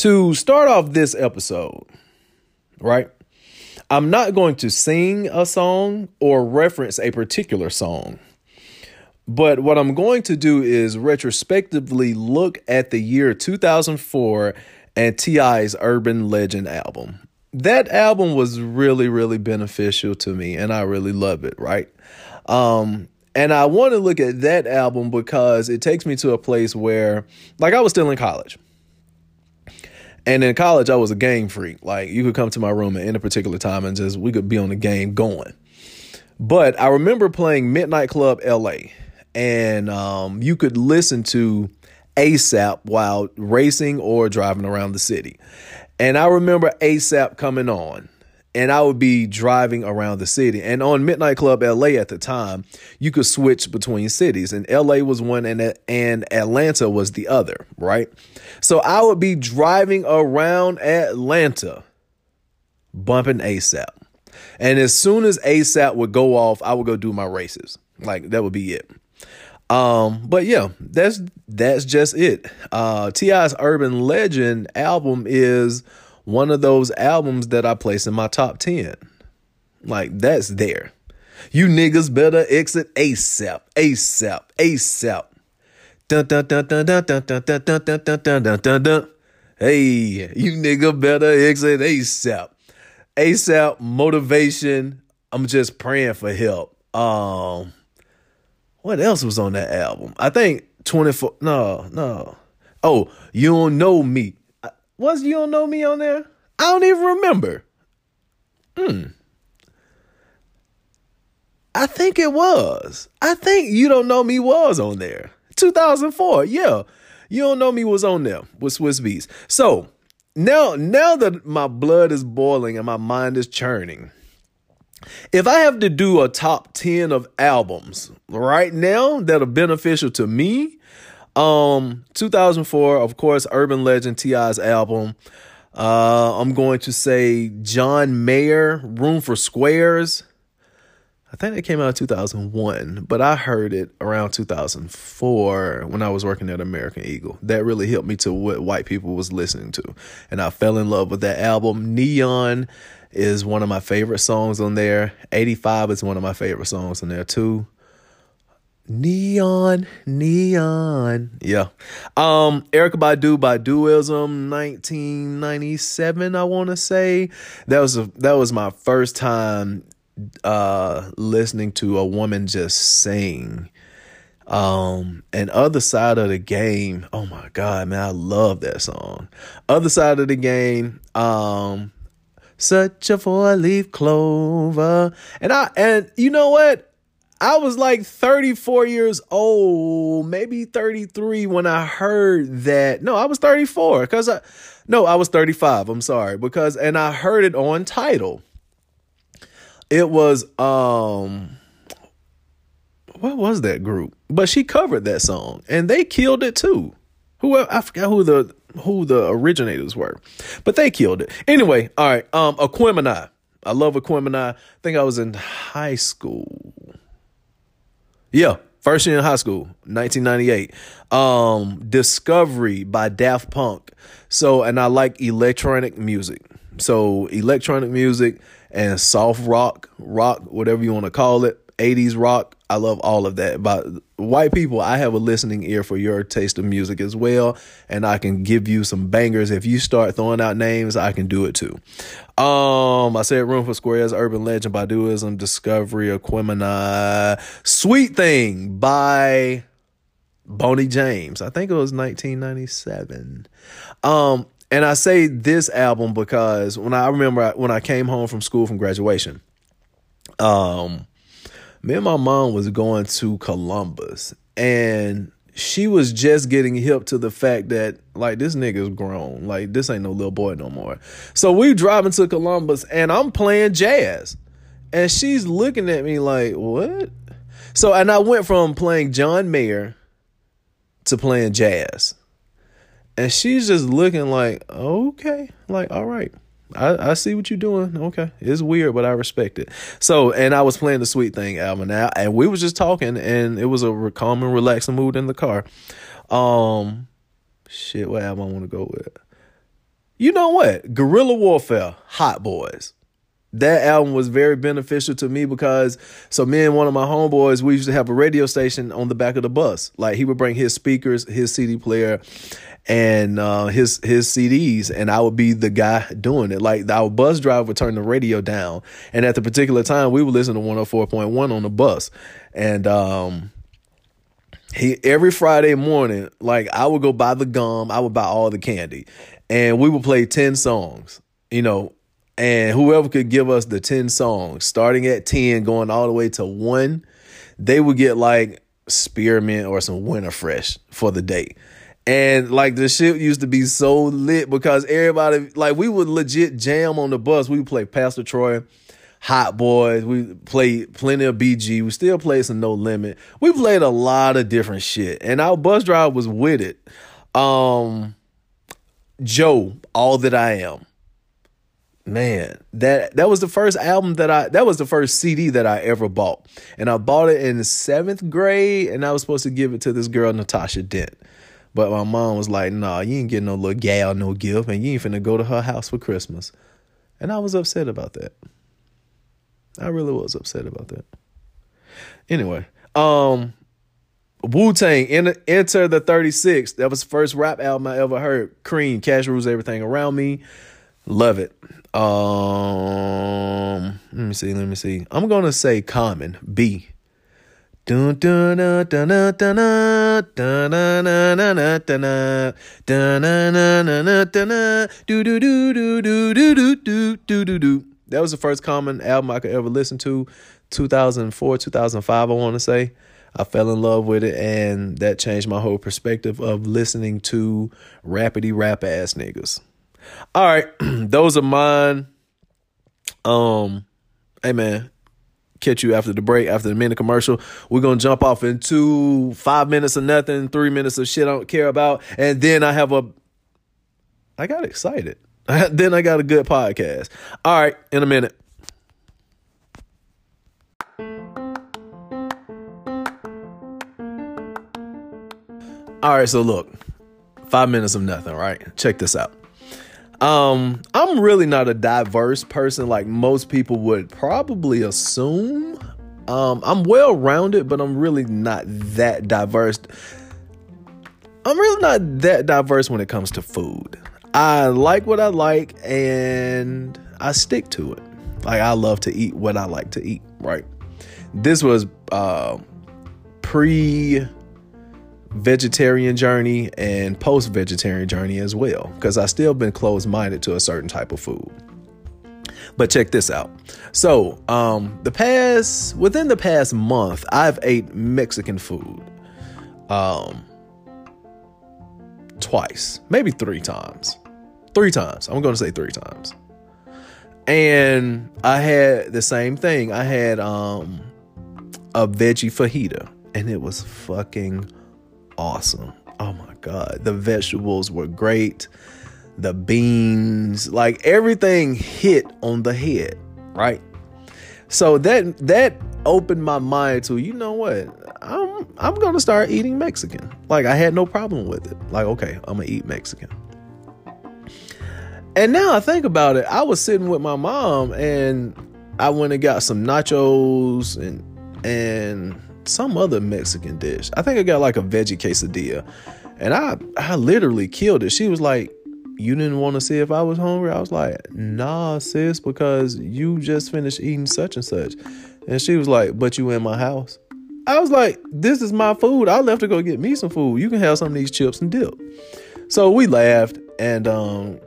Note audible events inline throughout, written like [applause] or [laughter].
To start off this episode, right? I'm not going to sing a song or reference a particular song. But what I'm going to do is retrospectively look at the year 2004 and T.I.'s Urban Legend album. That album was really, really beneficial to me, and I really love it, right? Um, and I want to look at that album because it takes me to a place where, like, I was still in college. And in college, I was a game freak. Like you could come to my room at any particular time and just we could be on the game going. But I remember playing Midnight Club LA, and um, you could listen to ASAP while racing or driving around the city. And I remember ASAP coming on and I would be driving around the city. And on Midnight Club LA at the time, you could switch between cities, and LA was one and and Atlanta was the other, right? So I would be driving around Atlanta, bumping ASAP. And as soon as ASAP would go off, I would go do my races. Like that would be it. Um, but yeah, that's that's just it. Uh T.I.'s Urban Legend album is one of those albums that I place in my top 10. Like, that's there. You niggas better exit ASAP, ASAP, ASAP. Dun dun dun dun dun dun dun dun dun dun dun dun. Hey, you nigga better exit ASAP. ASAP motivation. I'm just praying for help. Um, what else was on that album? I think 24. No, no. Oh, you don't know me. Was You Don't Know Me on there? I don't even remember. Hmm. I think it was. I think You Don't Know Me was on there. 2004. Yeah. You Don't Know Me was on there with Swizz Beatz. So now, now that my blood is boiling and my mind is churning, if I have to do a top 10 of albums right now that are beneficial to me, um, 2004, of course, Urban Legend T.I.'s album. Uh, I'm going to say John Mayer, Room for Squares. I think it came out in 2001, but I heard it around 2004 when I was working at American Eagle. That really helped me to what white people was listening to. And I fell in love with that album. Neon is one of my favorite songs on there. 85 is one of my favorite songs on there too. Neon, neon. Yeah. Um, Erykah Badu, Baduizm, 1997, I want to say. That was a, that was my first time uh listening to a woman just sing. Um, and other side of the game, oh my god, man, I love that song. Other side of the game, um, such a four leaf clover. And I and you know what? I was like 34 years old, maybe 33 when I heard that. No, I was 34 because I, no, I was 35. I'm sorry because, and I heard it on Tidal. It was, um, what was that group? But she covered that song and they killed it too. Who I forgot who the who the originators were, but they killed it anyway. All right, um, Aquemini. I love Aquemini. I think I was in high school yeah, first year in high school, 1998. Um, Discovery by Daft Punk. So, and I like electronic music. So, electronic music and soft rock, rock, whatever you want to call it, 80s rock. I love all of that. But white people, I have a listening ear for your taste of music as well. And I can give you some bangers. If you start throwing out names, I can do it too. Um, I said Room for Squares, Urban Legend, Baduizm, Discovery, Aquemini, Sweet Thing by Boney James. I think it was 1997. Um, and I say this album because when I remember when I came home from school from graduation, um, me and my mom was going to Columbus and she was just getting hip to the fact that like this nigga's grown. Like this ain't no little boy no more. So we driving to Columbus and I'm playing jazz. And she's looking at me like, what? So and I went from playing John Mayer to playing jazz. And she's just looking like, okay, like, all right. I, I see what you're doing. Okay. It's weird, but I respect it. So, and I was playing the Sweet Thing album now, and we was just talking, and it was a calm and relaxing mood in the car. Um, shit, what album I want to go with? You know what? Guerrilla Warfare, Hot Boys. That album was very beneficial to me because so me and one of my homeboys, we used to have a radio station on the back of the bus. Like he would bring his speakers, his CD player, and uh, his his CDs, and I would be the guy doing it. Like our bus driver would turn the radio down, and at the particular time, we would listen to one hundred four point one on the bus, and um, he every Friday morning, like I would go buy the gum, I would buy all the candy, and we would play 10 songs, you know, and whoever could give us the 10 songs, starting at 10, going all the way to one, they would get like spearmint or some winter fresh for the day. And like the shit used to be so lit because everybody, like we would legit jam on the bus. We would play Pastor Troy, Hot Boys. We played plenty of BG. We still played some No Limit. We played a lot of different shit, and our bus drive was with it. Um, Joe, All That I Am. Man, that that was the first album that I that was the first CD that I ever bought. And I bought it in seventh grade and I was supposed to give it to this girl, Natasha Dent. But my mom was like, nah, you ain't getting no little gal no gift and you ain't finna go to her house for Christmas. And I was upset about that. I really was upset about that. Anyway, um, Wu Tang, Enter the 36. That was the first rap album I ever heard. Cream, Cash Rules Everything Around Me. Love it. Um, let me see, let me see. I'm gonna say Common, B. Dun dun dun dun dun dun dun dun dun dun dun dun dun dun dun do do do do do do do do do do do. That was the first Common album I could ever listen to. 2004, 2005, I want to say. I fell in love with it, and that changed my whole perspective of listening to rapidy rap ass niggas. All right, those are mine. Um, hey man, catch you after the break, after the minute commercial. We're gonna jump off into five minutes of nothing, three minutes of shit I don't care about, and then I have a. I got excited. [laughs] then I got a good podcast. All right, in a minute. All right, so look, five minutes of nothing, right? Check this out. Um, I'm really not a diverse person like most people would probably assume. Um, I'm well rounded, but I'm really not that diverse. I'm really not that diverse when it comes to food. I like what I like and I stick to it. Like I love to eat what I like to eat, right? This was uh pre vegetarian journey and post vegetarian journey as well because I still been closed minded to a certain type of food. But check this out. So, um the past within the past month, I've ate Mexican food. Um twice, maybe 3 times. 3 times. I'm going to say 3 times. And I had the same thing. I had um a veggie fajita and it was fucking awesome. Oh my God. The vegetables were great. The beans, like everything hit on the head, right? So that that opened my mind to, you know what? I'm I'm gonna start eating Mexican. Like I had no problem with it. Like, okay, I'm gonna eat Mexican. And now I think about it, I was sitting with my mom and I went and got some nachos and and some other Mexican dish. I think I got like a veggie quesadilla. And I I literally killed it. She was like, You didn't want to see if I was hungry? I was like, Nah, sis, because you just finished eating such and such. And she was like, But you in my house. I was like, This is my food. I left to go get me some food. You can have some of these chips and dip. So we laughed and um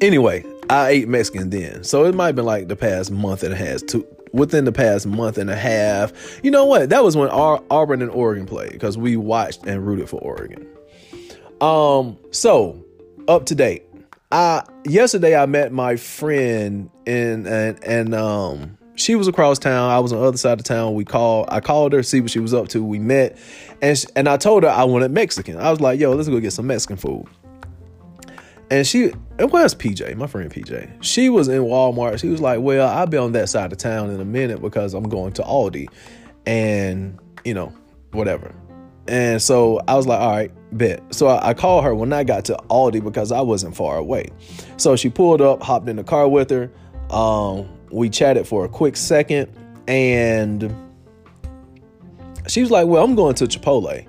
anyway, I ate Mexican then. So it might have been like the past month and a half, two, within the past month and a half. You know what? That was when Auburn and Oregon played because we watched and rooted for Oregon. Um, so up to date. I yesterday I met my friend in and and um she was across town. I was on the other side of town. We called. I called her, see what she was up to. We met, and she, and I told her I wanted Mexican. I was like, "Yo, let's go get some Mexican food." And she, it was PJ, my friend PJ. She was in Walmart. She was like, Well, I'll be on that side of town in a minute because I'm going to Aldi. And, you know, whatever. And so I was like, all right, bet. So I, I called her when I got to Aldi because I wasn't far away. So she pulled up, hopped in the car with her. Um, we chatted for a quick second, and she was like, Well, I'm going to Chipotle.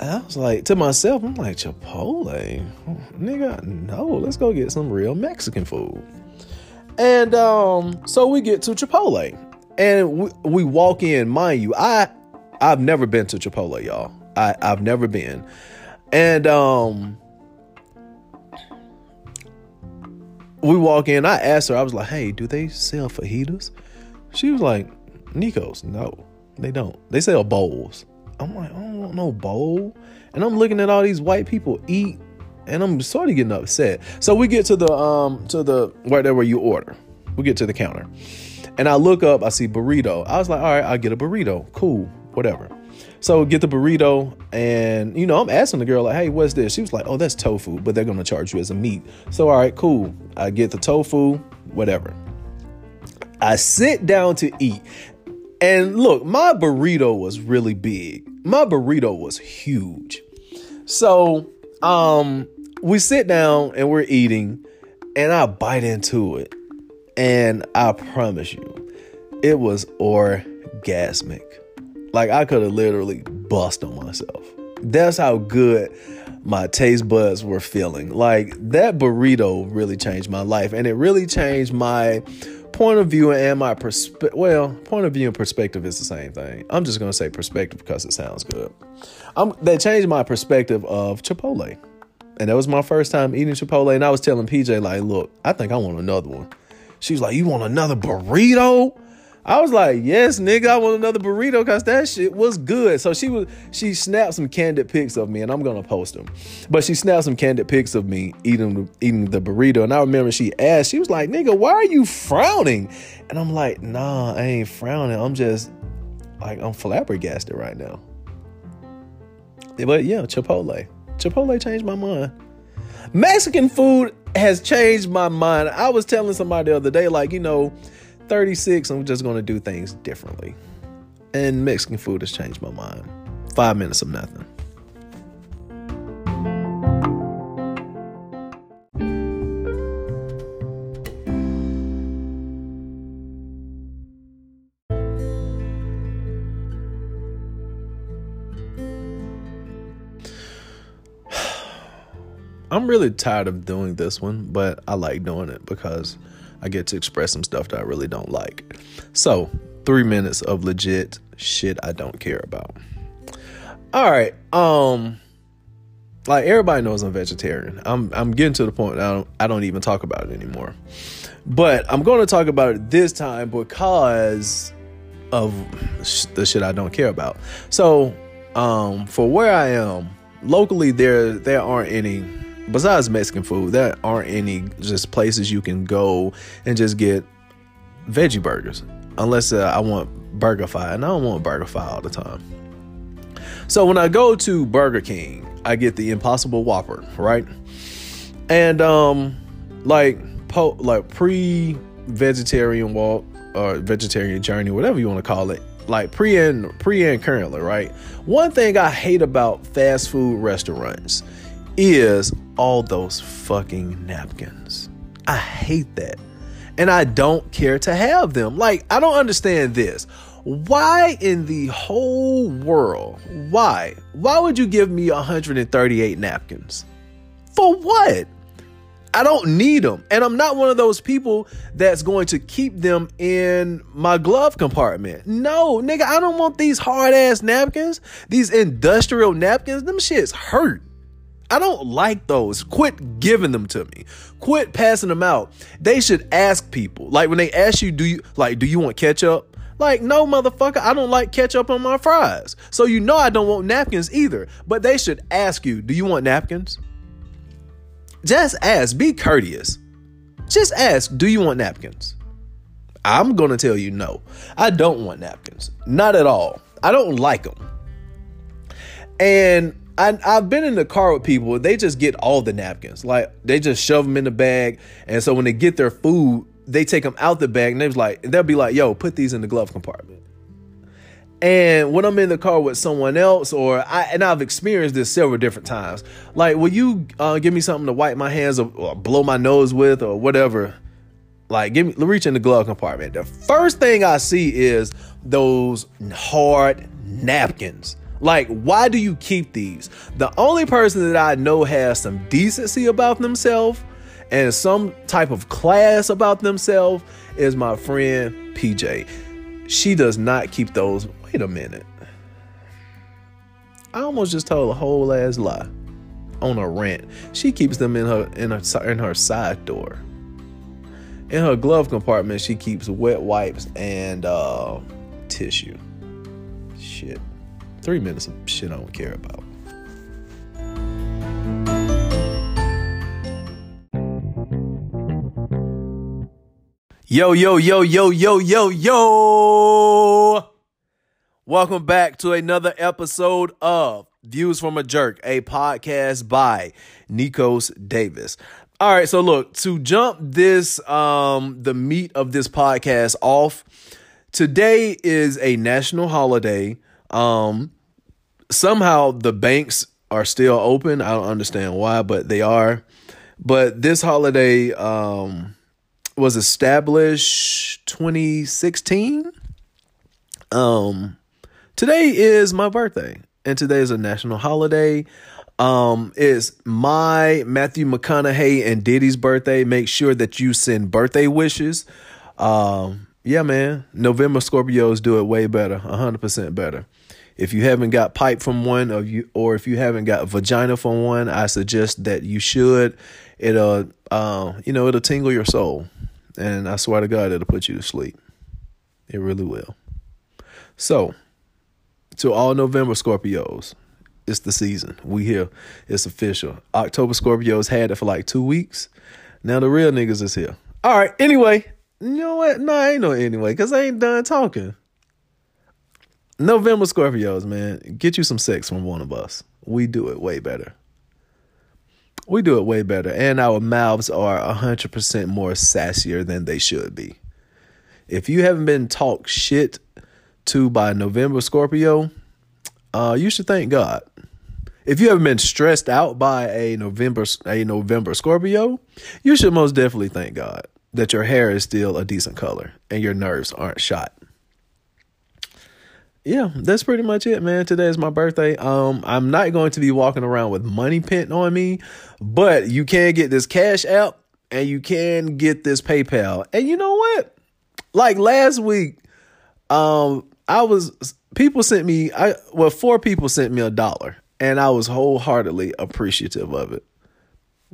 I was like, to myself, I'm like, Chipotle? Nigga, no, let's go get some real Mexican food. And um, so we get to Chipotle. And we, we walk in, mind you, I I've never been to Chipotle, y'all. I, I've never been. And um we walk in, I asked her, I was like, hey, do they sell fajitas? She was like, Nekos, no, they don't. They sell bowls. I'm like, I don't want no bowl. And I'm looking at all these white people eat, and I'm sort of getting upset. So we get to the um to the where where you order. We get to the counter. And I look up, I see burrito. I was like, all right, I'll get a burrito. Cool, whatever. So get the burrito, and you know, I'm asking the girl, like, hey, what's this? She was like, oh, that's tofu, but they're gonna charge you as a meat. So, all right, cool. I get the tofu, whatever. I sit down to eat. And look, my burrito was really big. My burrito was huge. So, um, we sit down and we're eating, and I bite into it. And I promise you, it was orgasmic. Like I could have literally bust on myself. That's how good my taste buds were feeling. Like that burrito really changed my life and it really changed my point of view and my perspective. Well, point of view and perspective is the same thing. I'm just gonna say perspective because it sounds good. Um, that changed my perspective of Chipotle, and that was my first time eating Chipotle. And I was telling PJ like, "Look, I think I want another one." She was like, "You want another burrito?" I was like, yes, nigga, I want another burrito because that shit was good. So she was she snapped some candid pics of me, and I'm gonna post them. But she snapped some candid pics of me eating eating the burrito, and I remember she asked, she was like, nigga, why are you frowning? And I'm like, nah, I ain't frowning. I'm just like I'm flabbergasted right now. But yeah, Chipotle. Chipotle changed my mind. Mexican food has changed my mind. I was telling somebody the other day, like, you know, 36, I'm just going to do things differently. And Mexican food has changed my mind. Five minutes of nothing. [sighs] I'm really tired of doing this one, but I like doing it because I get to express some stuff that I really don't like. So, three minutes of legit shit I don't care about. All right. Um, like everybody knows I'm vegetarian. I'm I'm getting to the point I don't I don't even talk about it anymore. But I'm going to talk about it this time because of the shit I don't care about. So, um, for where I am locally, there there aren't any besides Mexican food, there aren't any just places you can go and just get veggie burgers. Unless uh, I want BurgerFi, and I don't want BurgerFi all the time. So when I go to Burger King, I get the Impossible Whopper, right? And um, like po- like pre vegetarian walk or vegetarian journey, whatever you want to call it, like pre and pre and currently, right? One thing I hate about fast food restaurants is all those fucking napkins. I hate that. And I don't care to have them. Like, I don't understand this. Why in the whole world? Why? Why would you give me 138 napkins? For what? I don't need them. And I'm not one of those people that's going to keep them in my glove compartment. No, nigga, I don't want these hard ass napkins, these industrial napkins. Them shits hurt. I don't like those. Quit giving them to me. Quit passing them out. They should ask people. Like when they ask you, do you like do you want ketchup? Like, no, motherfucker, I don't like ketchup on my fries. So you know I don't want napkins either. But they should ask you, do you want napkins? Just ask. Be courteous. Just ask, do you want napkins? I'm to tell you no. I don't want napkins. Not at all. I don't like them. And I, I've been in the car with people, they just get all the napkins. Like they just shove them in the bag. And so when they get their food, they take them out the bag and they was like, they'll be like, yo, put these in the glove compartment. And when I'm in the car with someone else, or I and I've experienced this several different times, like, will you uh, give me something to wipe my hands or, or blow my nose with or whatever? Like, give me reach in the glove compartment. The first thing I see is those hard napkins. Like, why do you keep these? The only person that I know has some decency about themselves and some type of class about themselves is my friend PJ. She does not keep those. Wait a minute. I almost just told a whole ass lie on a rant. She keeps them in her in her in her side door. In her glove compartment, she keeps wet wipes and uh, tissue. Shit. Three minutes of shit I don't care about. Yo, yo, yo, yo, yo, yo, yo. Welcome back to another episode of Views from a Jerk, a podcast by Nekos Davis. All right, so look, to jump this um the meat of this podcast off, today is a national holiday. Um somehow the banks are still open. I don't understand why, but they are. But this holiday um was established 2016. Um today is my birthday and today is a national holiday. Um it's my Matthew McConaughey and Diddy's birthday. Make sure that you send birthday wishes. Um yeah, man. November Scorpios do it way better, 100% better. If you haven't got pipe from one of you or if you haven't got vagina from one, I suggest that you should. It'll uh, you know, it'll tingle your soul. And I swear to God, it'll put you to sleep. It really will. So, to all November Scorpios, it's the season. We here. It's official. October Scorpios had it for like two weeks. Now the real niggas is here. All right. Anyway, you know what? No, I ain't no anyway, because I ain't done talking. November Scorpios, man. Get you some sex from one of us. We do it way better. We do it way better. And our mouths are 100% more sassier than they should be. If you haven't been talked shit to by November Scorpio, uh, you should thank God. If you haven't been stressed out by a November a November Scorpio, you should most definitely thank God that your hair is still a decent color and your nerves aren't shot yeah, that's pretty much it, man. Today is my birthday. Um, I'm not going to be walking around with money pent on me, but you can get this Cash App and you can get this PayPal. And you know what? Like last week, um, I was people sent me I well, four people sent me a dollar, and I was wholeheartedly appreciative of it.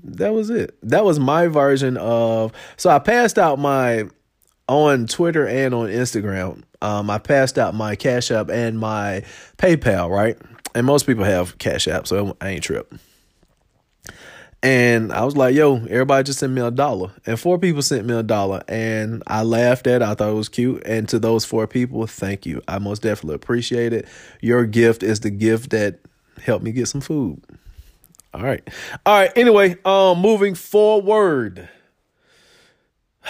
That was it. That was my version of so I passed out my on Twitter and on Instagram um, I passed out my Cash App and my PayPal, right? And most people have Cash App, so I ain't trip. And I was like, yo, everybody just sent me a dollar. And four people sent me a dollar. And I laughed at it. I thought it was cute. And to those four people, thank you. I most definitely appreciate it. Your gift is the gift that helped me get some food. All right. All right. Anyway, um, moving forward. [sighs]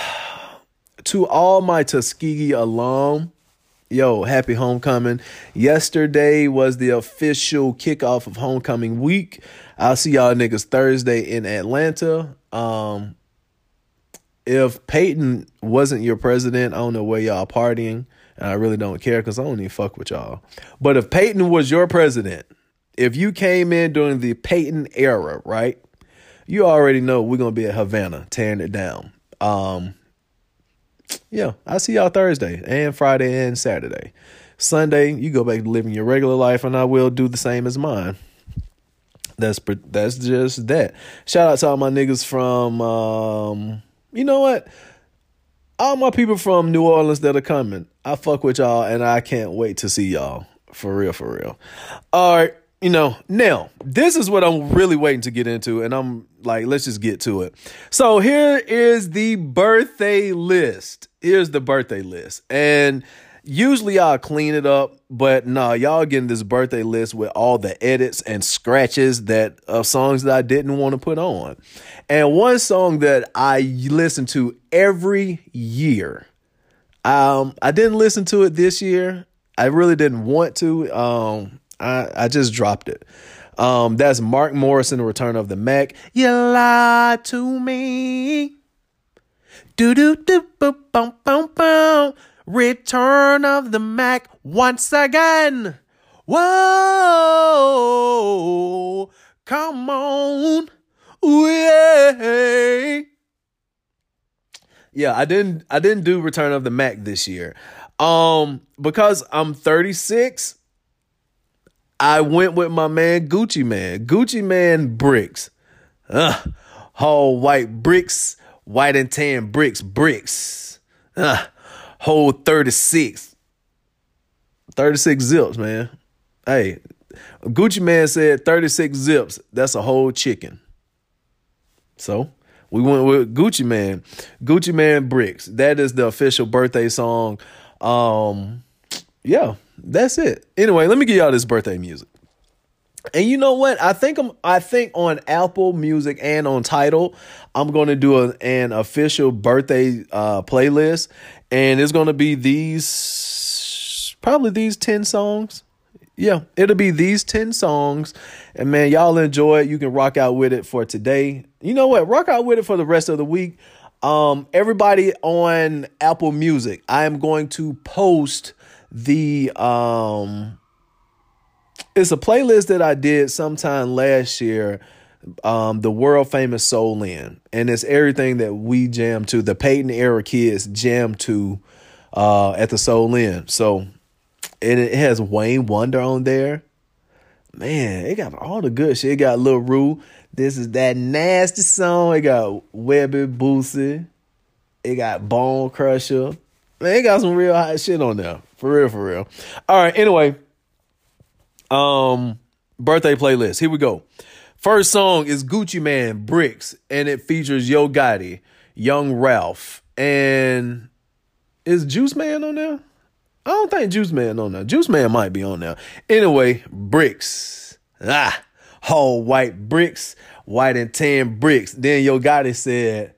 to all my Tuskegee alum, Yo, happy homecoming. Yesterday was the official kickoff of homecoming week. I'll see y'all niggas Thursday in Atlanta. Um if Peyton wasn't your president, I don't know where y'all partying. And I really don't care because I don't even fuck with y'all. But if Peyton was your president, if you came in during the Peyton era, right? You already know we're gonna be at Havana tearing it down. Um yeah, I see y'all Thursday and Friday and Saturday. Sunday, you go back to living your regular life, and I will do the same as mine. That's that's just that. Shout out to all my niggas from, um, you know what? All my people from New Orleans that are coming. I fuck with y'all, and I can't wait to see y'all for real, for real. All right you know, now this is what I'm really waiting to get into, and I'm like, let's just get to it. So here is the birthday list. Here's the birthday list, and usually I'll clean it up, but nah, y'all getting this birthday list with all the edits and scratches that of songs that I didn't want to put on, and one song that I listen to every year. Um, I didn't listen to it this year I really didn't want to. Um, I I just dropped it. Um, that's Mark Morrison, The Return of the Mack. You lied to me. Do do do boom boom boom boom. Return of the Mack once again. Whoa, come on, yeah. Yeah, I didn't I didn't do Return of the Mack this year. Um because I'm 36, I went with my man Gucci Mane. Gucci Mane bricks. Uh, whole white bricks, white and tan bricks, bricks. Uh, whole 36. 36 zips, man. Hey, Gucci Mane said 36 zips. That's a whole chicken. So we went with Gucci Mane. Gucci Mane Bricks. That is the official birthday song. Um, yeah, that's it. Anyway, let me give y'all this birthday music. And you know what? I think I'm. I think on Apple Music and on Tidal, I'm going to do a, an official birthday uh, playlist, and it's going to be these, probably these ten songs yeah, it'll be these 10 songs. And man, y'all enjoy it. You can rock out with it for today. You know what? Rock out with it for the rest of the week. Um, everybody on Apple Music, I am going to post the um it's a playlist that I did sometime last year. Um, the world famous Soul In. And it's everything that we jam to, the Peyton era kids jam to uh at the Soul In. So and it has Wayne Wonder on there. Man, it got all the good shit. It got Lil Rue. This is that nasty song. It got Webbie Boosie. It got Bone Crusher. Man, it got some real hot shit on there. For real, for real. All right, anyway. Um, birthday playlist. Here we go. First song is Gucci Mane Bricks, and it features Yo Gotti, Young Ralph, and is Juice Man on there? I don't think Juice Man on there. Juice Man might be on there. Anyway, bricks. Ah, whole white bricks, white and tan bricks. Then Yo Gotti said,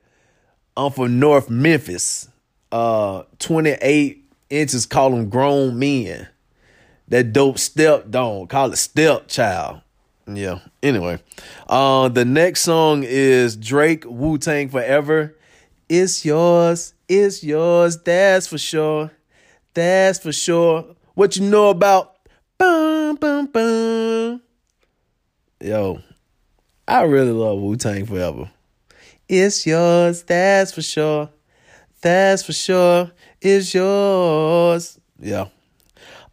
I'm from North Memphis. Uh, 28 inches, call them grown men. That dope step don't call it step child. Yeah. Anyway, uh, the next song is Drake Wu Tang Forever. It's yours. It's yours. That's for sure. That's for sure. What you know about boom, boom, boom. Yo, I really love Wu Tang Forever. It's yours, that's for sure. That's for sure. It's yours. Yeah.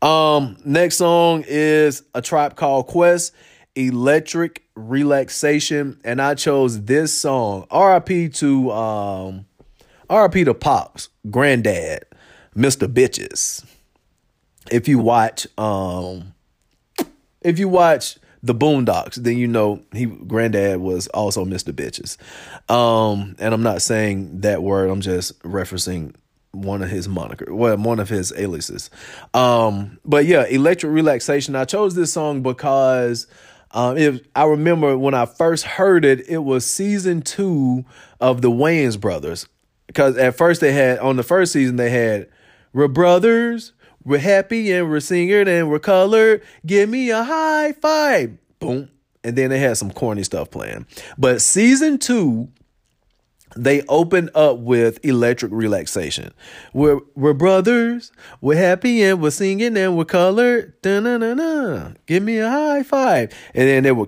Um, next song is a tribe called Quest, Electric Relaxation. And I chose this song. RIP to um RIP to Pops, Granddad. Mr. Bitches. If you watch um if you watch the Boondocks, then you know he granddad was also Mr. Bitches. Um, and I'm not saying that word, I'm just referencing one of his moniker, well, one of his aliases. Um, but yeah, Electric Relaxation. I chose this song because um, if I remember when I first heard it, it was season two of the Wayans brothers. Because at first they had on the first season they had we're brothers. We're happy and we're singing and we're colored. Give me a high five. Boom. And then they had some corny stuff playing. But season two, they open up with electric relaxation. We're we're brothers. We're happy and we're singing and we're colored. Da-na-na-na. Give me a high five. And then they were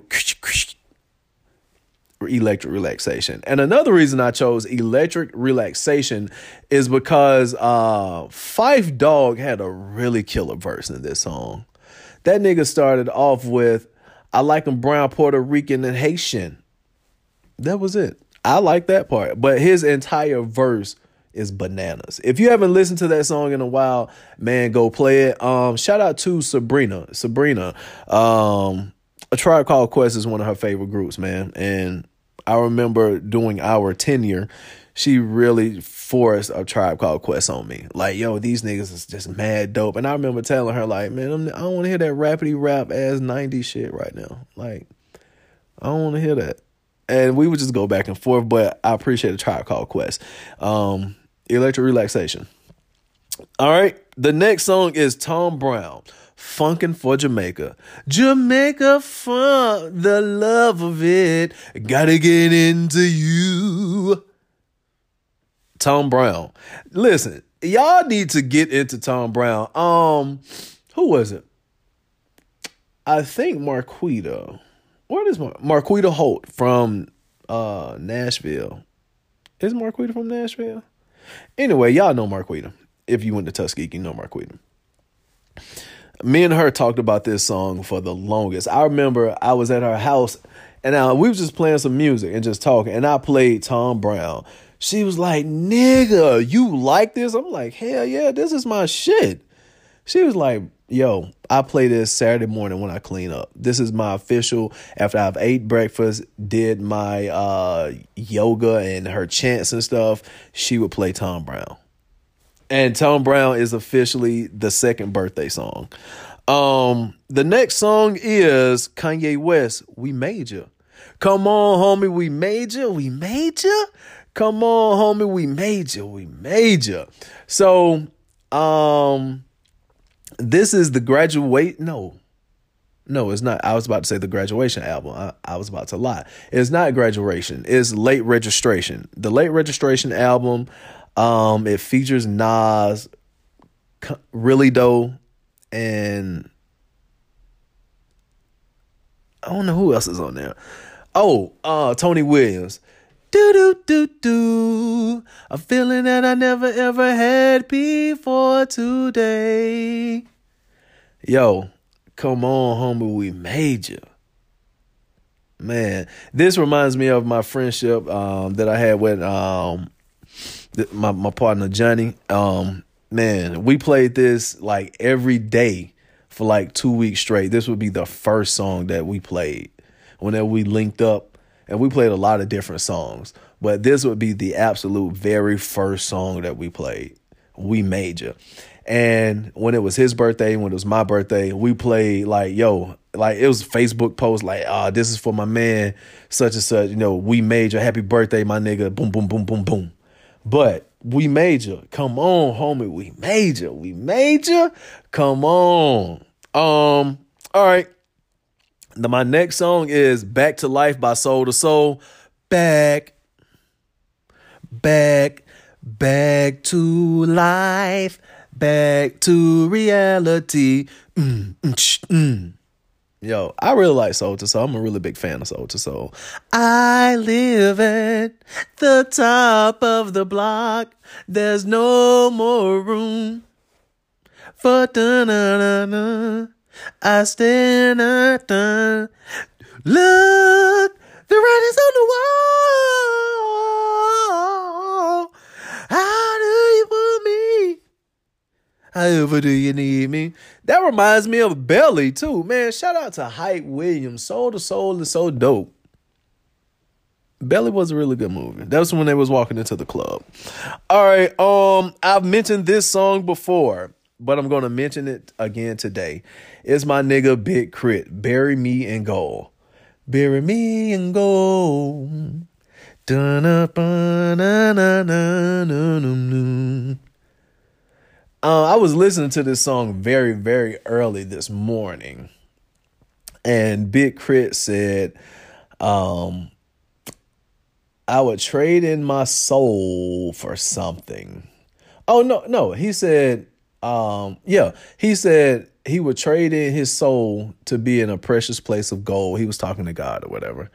electric relaxation. And another reason I chose electric relaxation is because uh Phife Dawg had a really killer verse in this song. That nigga started off with I like him brown, Puerto Rican, and Haitian. That was it. I like that part. But his entire verse is bananas. If you haven't listened to that song in a while, man, go play it. Um, shout out to Sabrina. Sabrina. Um, a tribe called Quest is one of her favorite groups, man. And I remember doing our tenure, she really forced a tribe called Quest on me. Like, yo, these niggas is just mad dope. And I remember telling her, like, man, I'm, I do not want to hear that rapidy rap ass 90s shit right now. Like, I don't want to hear that. And we would just go back and forth, but I appreciate a tribe called Quest. Um, electric relaxation. All right. The next song is Tom Browne, Funkin' for Jamaica. Jamaica fun, the love of it. Gotta get into you. Tom Browne. Listen, y'all need to get into Tom Browne. Um, who was it? I think Marquita. What is Mar- Marquita Holt from uh Nashville? Is Marquita from Nashville? Anyway, y'all know Marquita. If you went to Tuskegee, you know Marquita me and her talked about this song for the longest. I remember I was at her house and uh, we was just playing some music and just talking, and I played Tom Browne. She was like, "Nigga, you like this?" I'm like, "Hell yeah, this is my shit." She was like, "Yo, I play this Saturday morning when I clean up. This is my official. After I've ate breakfast, did my uh, yoga and her chants and stuff, she would play Tom Browne, and Tom Browne is officially the second birthday song. Um, the next song is Kanye West, We Made. Come on, homie, we made we made. Come on, homie, we made we made. So, um, this is the graduate. No, no, it's not. I was about to say the graduation album. I, I was about to lie. It's not graduation. It's late registration. The late registration album um, it features Nas, Really Doe, and I don't know who else is on there. Oh, uh, Tony Williams. Do do do do. A feeling that I never ever had before today. Yo, come on, homie, we made you. Man, this reminds me of my friendship um, that I had with um, my my partner Johnny. Um, man, we played this like every day for like two weeks straight. This would be the first song that we played whenever we linked up, and we played a lot of different songs. But this would be the absolute very first song that we played. We Major. And when it was his birthday, when it was my birthday, we played like, yo, like it was Facebook post like, ah, oh, this is for my man, such and such. You know, we major, happy birthday, my nigga. Boom, boom, boom, boom, boom. But we major. Come on, homie. We major. We major. Come on. Um, all right. The, my next song is Back to Life by Soul II Soul. Back, back, back to life, back to reality. Mm, mm, mm. Yo, I really like Soul II Soul. I'm a really big fan of Soul II Soul. I live at the top of the block. There's no more room for da na na na. I stand at the look. The writing's on the wall. How do you want me? However, do you need me? That reminds me of Belly too, man. Shout out to Hype Williams. Soul II Soul is so dope. Belly was a really good movie. That was when they was walking into the club. All right, um, I've mentioned this song before, but I'm gonna mention it again today. It's my nigga Big K.R.I.T. Bury Me in Gold. Bury me in gold. Uh, I was listening to this song very, very early this morning, and Big K.R.I.T. said, um, I would trade in my soul for something. Oh no, no. He said, um, yeah, he said he would trade in his soul to be in a precious place of gold. He was talking to God or whatever.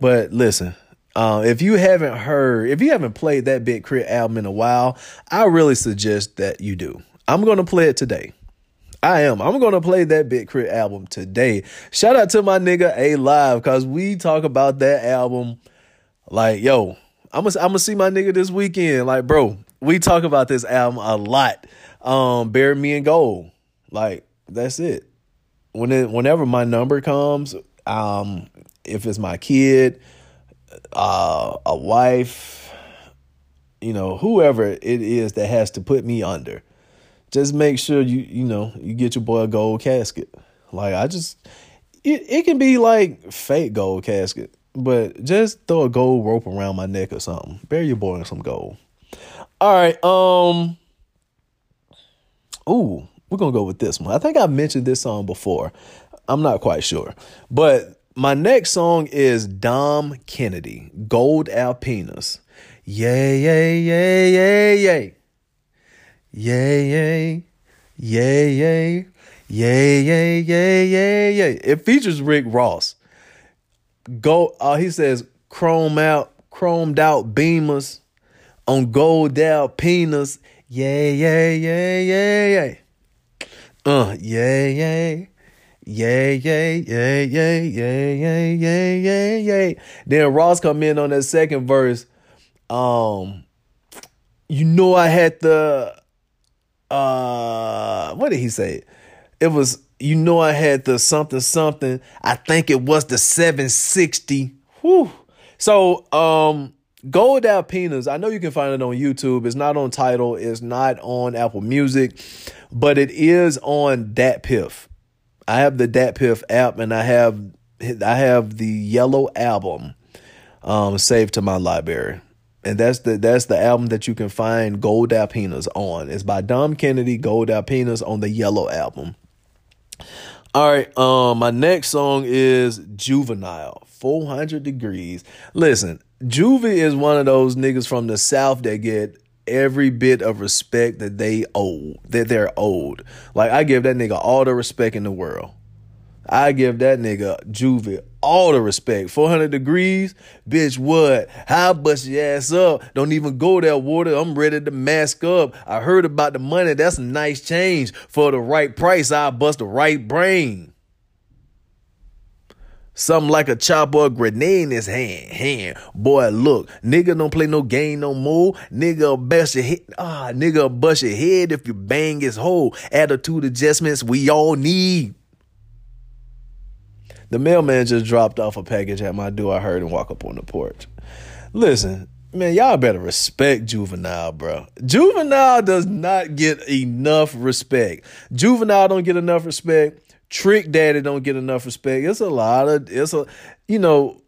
But listen, uh, if you haven't heard, if you haven't played that Big K.R.I.T. album in a while, I really suggest that you do. I'm going to play it today. I am. I'm going to play that Big K.R.I.T. album today. Shout out to my nigga A Live because we talk about that album like, yo, I'm I'm gonna see my nigga this weekend. Like, bro, we talk about this album a lot. Um, Bury Me in Gold. Like, that's it. When it, whenever my number comes, um, if it's my kid, uh, a wife, you know, whoever it is that has to put me under, just make sure you you know you get your boy a gold casket. Like I just, it it can be like fake gold casket, but just throw a gold rope around my neck or something. Bury your boy in some gold. All right, um. Ooh, we're gonna go with this one. I think I've mentioned this song before. I'm not quite sure. But my next song is Dom Kennedy, Gold Alpinas. Yay, yay, yay, yay, yay. Yay, yay, yay, yay. Yay, yay, yay, yay. It features Rick Ross. Go uh, he says chrome out, chromed out beamers on gold Alpinas. Yay, yay, yay, yay, yay. Uh, yay, yay. Yay, yay, yay, yay, yay, yay, yay, yay. Then Ross come in on that second verse. Um, you know I had the uh what did he say? It was you know I had the something something. I think it was the 760. Whew. So um Gold Alpinas, I know you can find it on YouTube. It's not on Tidal, it's not on Apple Music, but it is on DatPiff. I have the DatPiff app and I have I have the yellow album um, saved to my library. And that's the that's the album that you can find Gold Alpinas on. It's by Dom Kennedy, Gold Alpinas on the yellow album. All right, um, my next song is Juvenile, 400 Degrees. Listen, Juvie is one of those niggas from the South that get every bit of respect that they owe, that they're owed. Like I give that nigga all the respect in the world. I give that nigga Juvie all the respect. 400 degrees, bitch, what? How bust your ass up? Don't even go that water. I'm ready to mask up. I heard about the money. That's a nice change. For the right price, I bust the right brain. Something like a chopper a grenade in his hand. Hand. Boy, look, nigga don't play no game no more. Nigga bust your head. Ah, nigga bust your head if you bang his hole. Attitude adjustments we all need. The mailman just dropped off a package at my door. I heard him walk up on the porch. Listen, man, y'all better respect Juvenile, bro. Juvenile does not get enough respect. Juvenile don't get enough respect. Trick Daddy don't get enough respect. It's a lot of it's a you know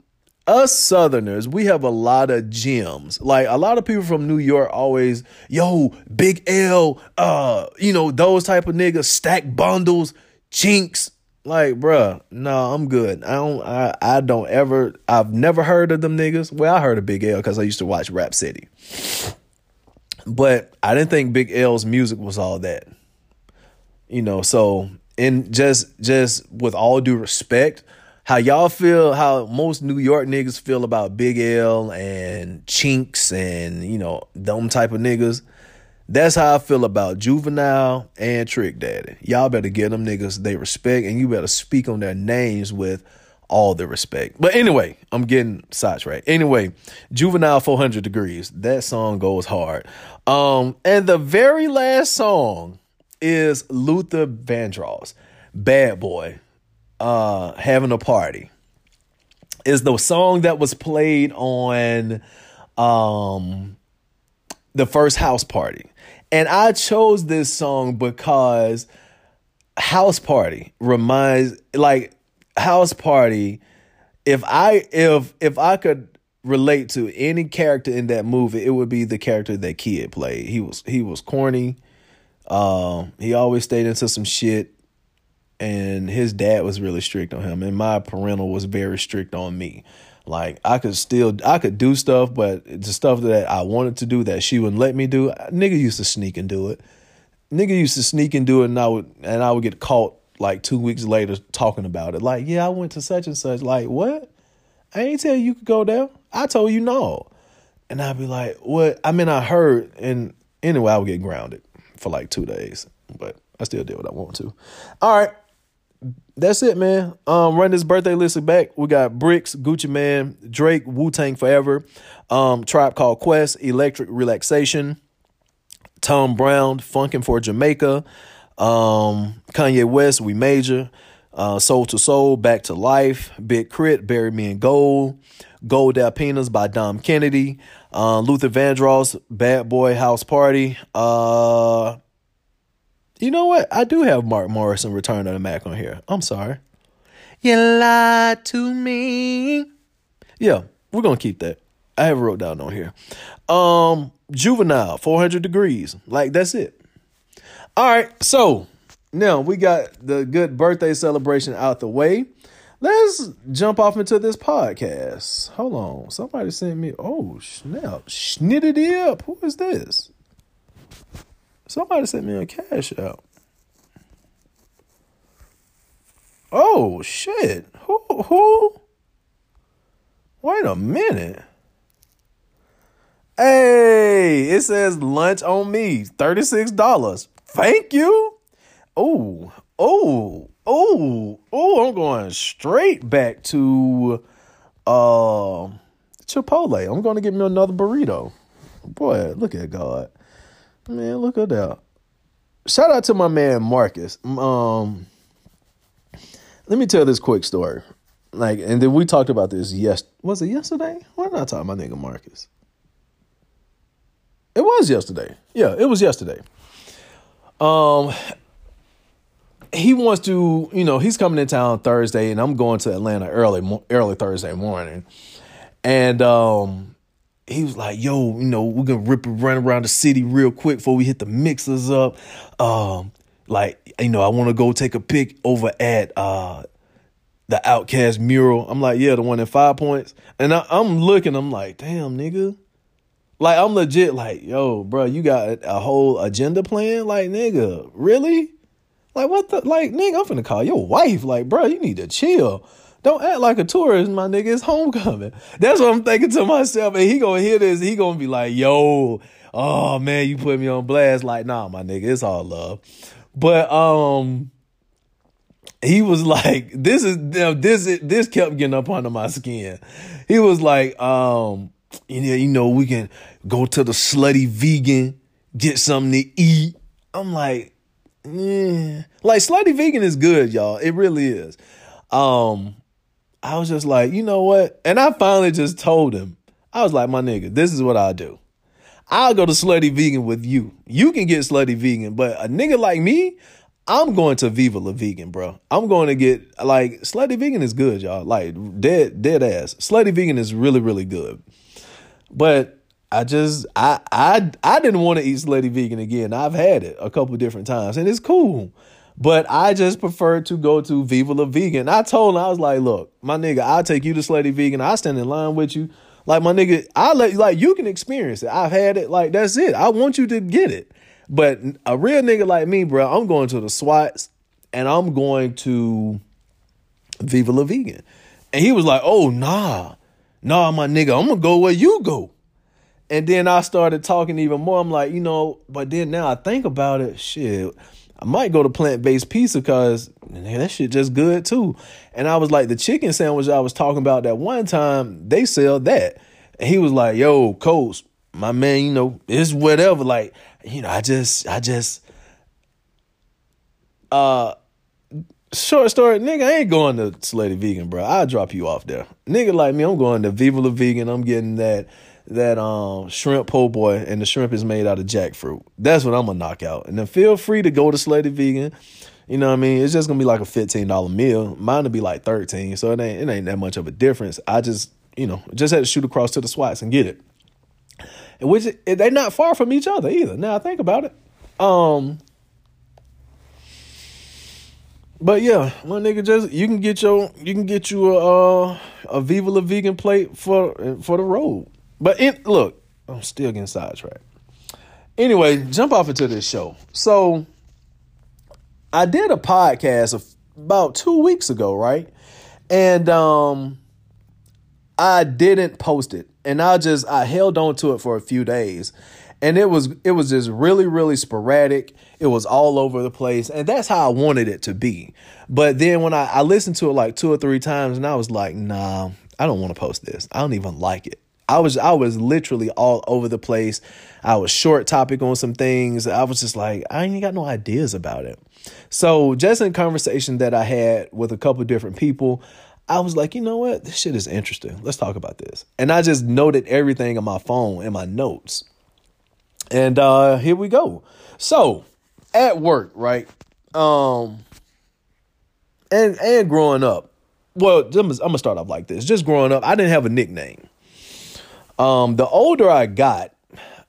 us Southerners, we have a lot of gems. Like a lot of people from New York always, yo, Big L, uh, you know, those type of niggas, stack bundles, Chinx. Like, bruh, no, I'm good. I don't I, I don't ever I've never heard of them niggas. Well, I heard of Big L because I used to watch Rap City. But I didn't think Big L's music was all that. You know, so and just just with all due respect, how y'all feel, how most New York niggas feel about Big L and Chinx and you know them type of niggas. That's how I feel about Juvenile and Trick Daddy. Y'all better get them niggas they respect, and you better speak on their names with all the respect. But anyway, I'm getting sidetracked. Anyway, Juvenile 400 Degrees. That song goes hard. Um, and the very last song is Luther Vandross, Bad Boy, uh, Having a Party. Is the song that was played on um the first house party. And I chose this song because house party reminds like house party if I if if I could relate to any character in that movie, it would be the character that Kid played. He was he was corny. Um, he always stayed into some shit, and his dad was really strict on him, and my parental was very strict on me. Like I could still I could do stuff, but the stuff that I wanted to do that she wouldn't let me do, nigga used to sneak and do it. Nigga used to sneak and do it, and I would and I would get caught like two weeks later talking about it. Like, yeah, I went to such and such. Like, what? I ain't tell you you could go there. I told you no. And I'd be like, what? I mean, I heard, and anyway, I would get grounded for like two days, but I still did what I want to. All right. That's it, man. Um, run this birthday list back. We got Bricks, Gucci Mane, Drake, Wu Tang Forever, um, Tribe Called Quest, Electric Relaxation, Tom Browne, Funkin' for Jamaica, um, Kanye West, We Major, uh, Soul II Soul, Back to Life, Big K.R.I.T, Bury Me in Gold, Gold Alpinas by Dom Kennedy, uh, Luther Vandross, Bad Boy House Party. Uh, you know what? I do have Mark Morrison Return of the Mack on here. I'm sorry. You lied to me. Yeah, we're gonna keep that. I have it wrote down on here. Um, Juvenile, 400 degrees. Like that's it. All right, so now we got the good birthday celebration out the way. Let's jump off into this podcast. Hold on. Somebody sent me, oh, snap. Schnitted up. Who is this? Somebody sent me a cash out. Oh, shit. Who? Who? Wait a minute. Hey, it says lunch on me, $36. Thank you. Oh, oh, oh, oh, I'm going straight back to uh Chipotle. I'm gonna get me another burrito. Boy, look at God. Man, look at that. Shout out to my man Marcus. Um let me tell this quick story. Like, and then we talked about this yes was it yesterday? Why I talk my nigga Marcus? It was yesterday. Yeah, it was yesterday. Um he wants to, you know, he's coming in town Thursday, and I'm going to Atlanta early, early Thursday morning, and um, he was like, "Yo, you know, we're gonna rip and run around the city real quick before we hit the mixers up. Um, like, you know, I want to go take a pic over at uh the OutKast mural. I'm like, yeah, the one in Five Points, and I, I'm looking, I'm like, damn, nigga. Like I'm legit like, yo, bro, you got a whole agenda plan? Like, nigga, really? Like what the like nigga, I'm finna call your wife. Like, bro, you need to chill. Don't act like a tourist, my nigga. It's homecoming. [laughs] That's what I'm thinking to myself. And he gonna hear this, he gonna be like, yo, oh man, you put me on blast. Like, nah, my nigga, it's all love. But um he was like, this is this this kept getting up under my skin. He was like, um, you know, you know, we can go to the slutty vegan, get something to eat. I'm like, yeah. Like slutty vegan is good, y'all. It really is. Um, I was just like, you know what? And I finally just told him, I was like, my nigga, this is what I do. I'll go to slutty vegan with you. You can get slutty vegan, but a nigga like me, I'm going to Viva La Vegan, bro. I'm going to get like slutty vegan is good, y'all. Like dead, dead ass. Slutty vegan is really, really good. But I just I I I didn't want to eat slutty vegan again. I've had it a couple different times and it's cool. But I just prefer to go to Viva La Vegan. I told him I was like, look, my nigga, I'll take you to slutty vegan. I stand in line with you. Like my nigga, I let like you can experience it. I've had it. Like that's it. I want you to get it. But a real nigga like me, bro, I'm going to the SWATs and I'm going to Viva La Vegan. And he was like, oh nah, nah, my nigga, I'm gonna go where you go. And then I started talking even more. I'm like, you know, but then now I think about it, shit, I might go to plant based pizza because that shit just good too. And I was like, the chicken sandwich I was talking about that one time, they sell that. And he was like, yo, Coach, my man, you know, it's whatever. Like, you know, I just, I just, uh, short story, nigga, I ain't going to Slutty Vegan, bro. I'll drop you off there. Nigga like me, I'm going to Viva La Vegan. I'm getting that that um shrimp po' boy and the shrimp is made out of jackfruit. That's what I'm gonna knock out. And then feel free to go to Slutty Vegan. You know what I mean? It's just gonna be like a fifteen dollar meal. Mine would be like thirteen, so it ain't it ain't that much of a difference. I just you know just had to shoot across to the SWATs and get it. Which they're not far from each other either. Now I think about it. Um, but yeah, my nigga, just you can get your you can get you a uh, a Viva La Vegan plate for for the road. But in, look, I'm still getting sidetracked. Anyway, jump off into this show. So I did a podcast about two weeks ago, right? And um I didn't post it. And I just I held on to it for a few days. And it was it was just really, really sporadic. It was all over the place. And that's how I wanted it to be. But then when I, I listened to it like two or three times and I was like, nah, I don't want to post this. I don't even like it. I was I was literally all over the place. I was short topic on some things. I was just like, I ain't got no ideas about it. So just in conversation that I had with a couple different people, I was like, you know what? This shit is interesting. Let's talk about this. And I just noted everything on my phone in my notes. And uh here we go. So at work, right? Um and and growing up, well, I'm gonna start off like this. Just growing up, I didn't have a nickname. Um, the older I got,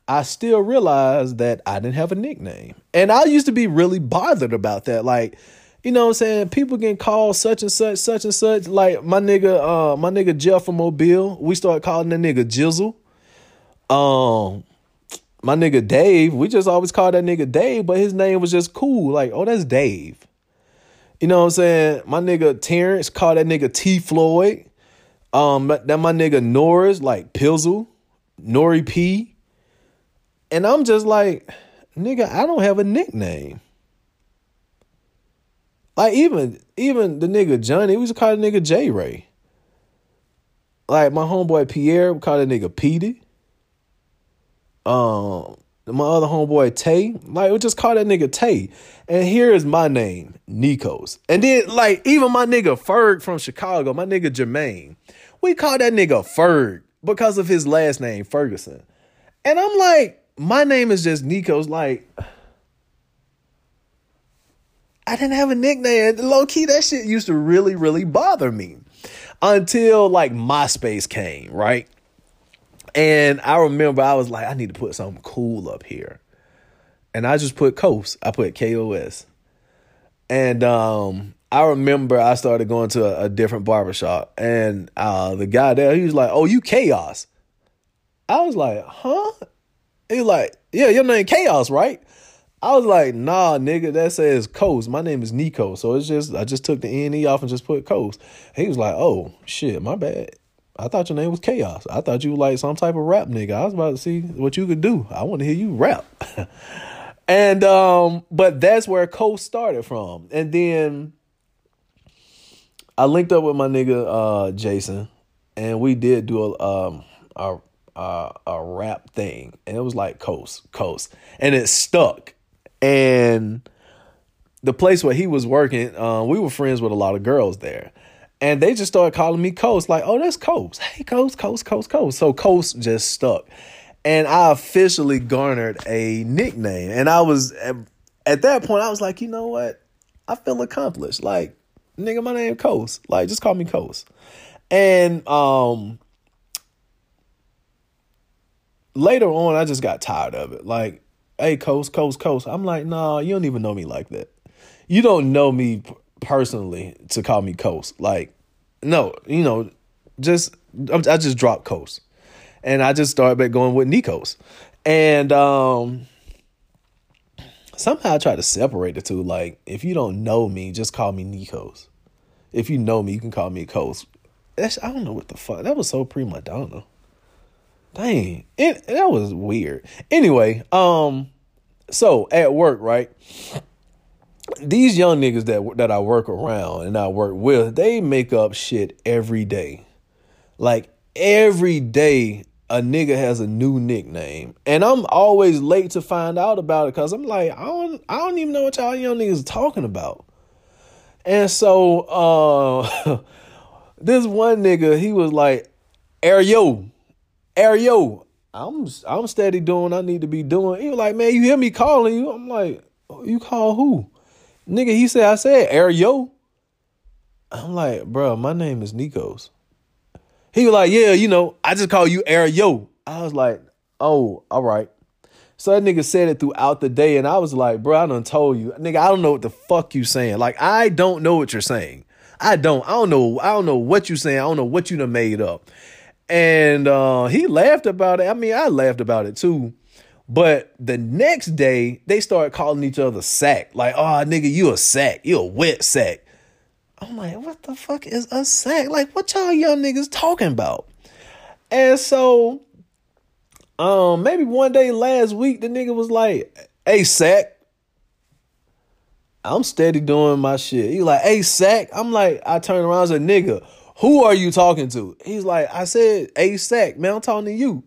I still realized that I didn't have a nickname. And I used to be really bothered about that. Like, you know what I'm saying? People getting called such and such, such and such. Like my nigga, uh, my nigga Jeff from Mobile, we started calling that nigga Jizzle. Um, my nigga Dave, we just always called that nigga Dave, but his name was just cool. Like, oh, that's Dave. You know what I'm saying? My nigga Terrence called that nigga T Floyd. Um, that my nigga Norris, like Pizzle, Nori P. And I'm just like, nigga, I don't have a nickname. Like even even the nigga Johnny, we used to call nigga J Ray. Like my homeboy Pierre, we call that nigga Petey. Um, my other homeboy Tay, like we just call that nigga Tay. And here is my name, Nekos. And then like even my nigga Ferg from Chicago, my nigga Jermaine, we call that nigga Ferg because of his last name, Ferguson. And I'm like, my name is just Nekos. Like, I didn't have a nickname. Low key, that shit used to really, really bother me until like MySpace came, right? And I remember I was like, I need to put something cool up here. And I just put KOS. I put KOS. And um, I remember I started going to a, a different barbershop and uh, the guy there, he was like, Oh, you chaos. I was like, huh? He was like, Yeah, your name chaos, right? I was like, nah, nigga, that says KOS. My name is Nico. So it's just I just took the N E off and just put KOS. He was like, Oh, shit, my bad. I thought your name was Chaos. I thought you were like some type of rap nigga. I was about to see what you could do. I want to hear you rap. [laughs] and um, but that's where KOS started from. And then I linked up with my nigga uh Jason, and we did do a um a a, a rap thing, and it was like coast coast, and it stuck. And the place where he was working, uh, we were friends with a lot of girls there. And they just started calling me Coast, like, oh, that's Coast. Hey, Coast, Coast, Coast, Coast. So Coast just stuck. And I officially garnered a nickname. And I was, at that point, I was like, you know what? I feel accomplished. Like, nigga, my name Coast. Like, just call me Coast. And um later on, I just got tired of it. Like, hey, Coast, Coast, Coast. I'm like, nah, you don't even know me like that. You don't know me personally to call me Coast. Like, no, you know, just I just dropped Coast, and I just started back going with Nekos, and um, somehow I try to separate the two. Like, if you don't know me, just call me Nekos. If you know me, you can call me KOS. That's I don't know what the fuck. That was so prima donna. Dang, it that was weird. Anyway, um, so at work, right? these young niggas that that I work around and I work with, they make up shit every day. Like every day a nigga has a new nickname. And I'm always late to find out about it cuz I'm like, I don't I don't even know what y'all young niggas are talking about. And so uh [laughs] this one nigga, he was like, Ario, Ario. I'm I'm steady doing I need to be doing. He was like, man, you hear me calling you? I'm like, you call who? Nigga, he said, I said, Ario. I'm like, bro, my name is Nekos. He was like, yeah, you know, I just call you Ario. I was like, oh, all right. So that nigga said it throughout the day, and I was like, bro, I done told you. Nigga, I don't know what the fuck you saying. Like, I don't know what you're saying. I don't. I don't know. I don't know what you saying. I don't know what you done made up. And uh, he laughed about it. I mean, I laughed about it too. But the next day, they start calling each other sack. Like, oh, nigga, you a sack. You a wet sack. I'm like, what the fuck is a sack? Like, what y'all young niggas talking about? And so, um, maybe one day last week, the nigga was like, hey, sack. I'm steady doing my shit. He like, hey, sack. I'm like, I turn around and say, nigga, who are you talking to? He's like, I said, hey, sack, man, I'm talking to you.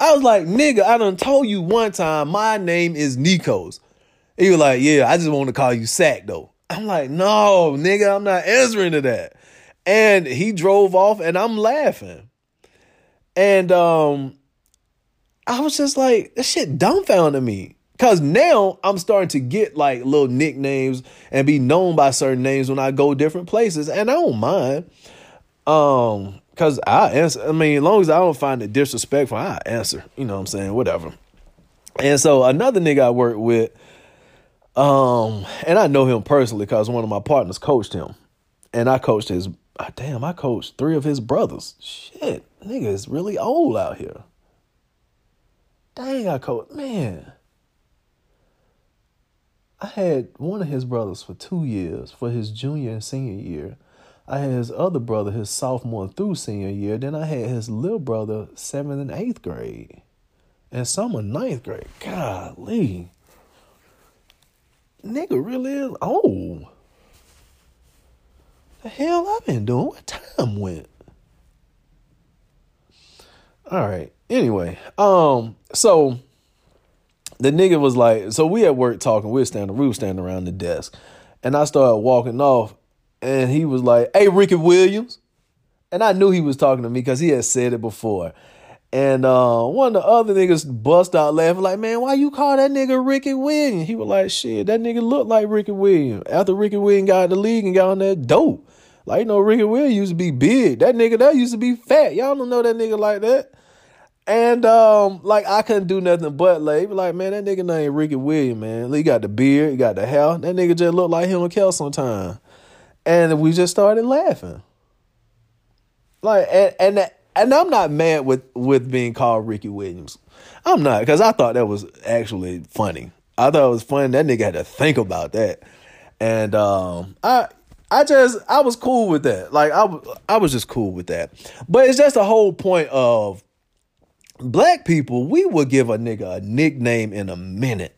I was like, nigga, I done told you one time my name is Nekos. He was like, yeah, I just want to call you Sack though. I'm like, no, nigga, I'm not answering to that. And he drove off and I'm laughing. And um, I was just like, that shit dumbfounded me. Cause now I'm starting to get like little nicknames and be known by certain names when I go different places. And I don't mind. Um, Cause I answer. I mean, as long as I don't find it disrespectful, I answer. You know what I'm saying? Whatever. And so another nigga I worked with, um, and I know him personally because one of my partners coached him, and I coached his. ah, Damn, I coached three of his brothers. Shit, nigga is really old out here. Dang, I coached man. I had one of his brothers for two years for his junior and senior year. I had his other brother his sophomore through senior year. Then I had his little brother seventh and eighth grade, and some in ninth grade. Golly, nigga really is old. The hell I've been doing? What time went? All right. Anyway, um, so the nigga was like, so we at work talking, we were standing, we were standing around the desk, and I started walking off, and he was like, "Hey, Ricky Williams," and I knew he was talking to me because he had said it before. And uh, one of the other niggas bust out laughing, like, man, why you call that nigga Ricky Williams? He was like, shit, that nigga looked like Ricky Williams. After Ricky Williams got in the league and got on that dope. Like, you know, Ricky Williams used to be big. That nigga that used to be fat. Y'all don't know that nigga like that. And um, like I couldn't do nothing but like, like man, that nigga named Ricky Williams, man. He got the beard, he got the hair. That nigga just looked like him and Kel sometime. And we just started laughing. Like and and and I'm not mad with with being called Ricky Williams. I'm not because I thought that was actually funny. I thought it was funny. That nigga had to think about that, and um, I I just I was cool with that. Like I was I was just cool with that. But it's just the whole point of black people. We would give a nigga a nickname in a minute.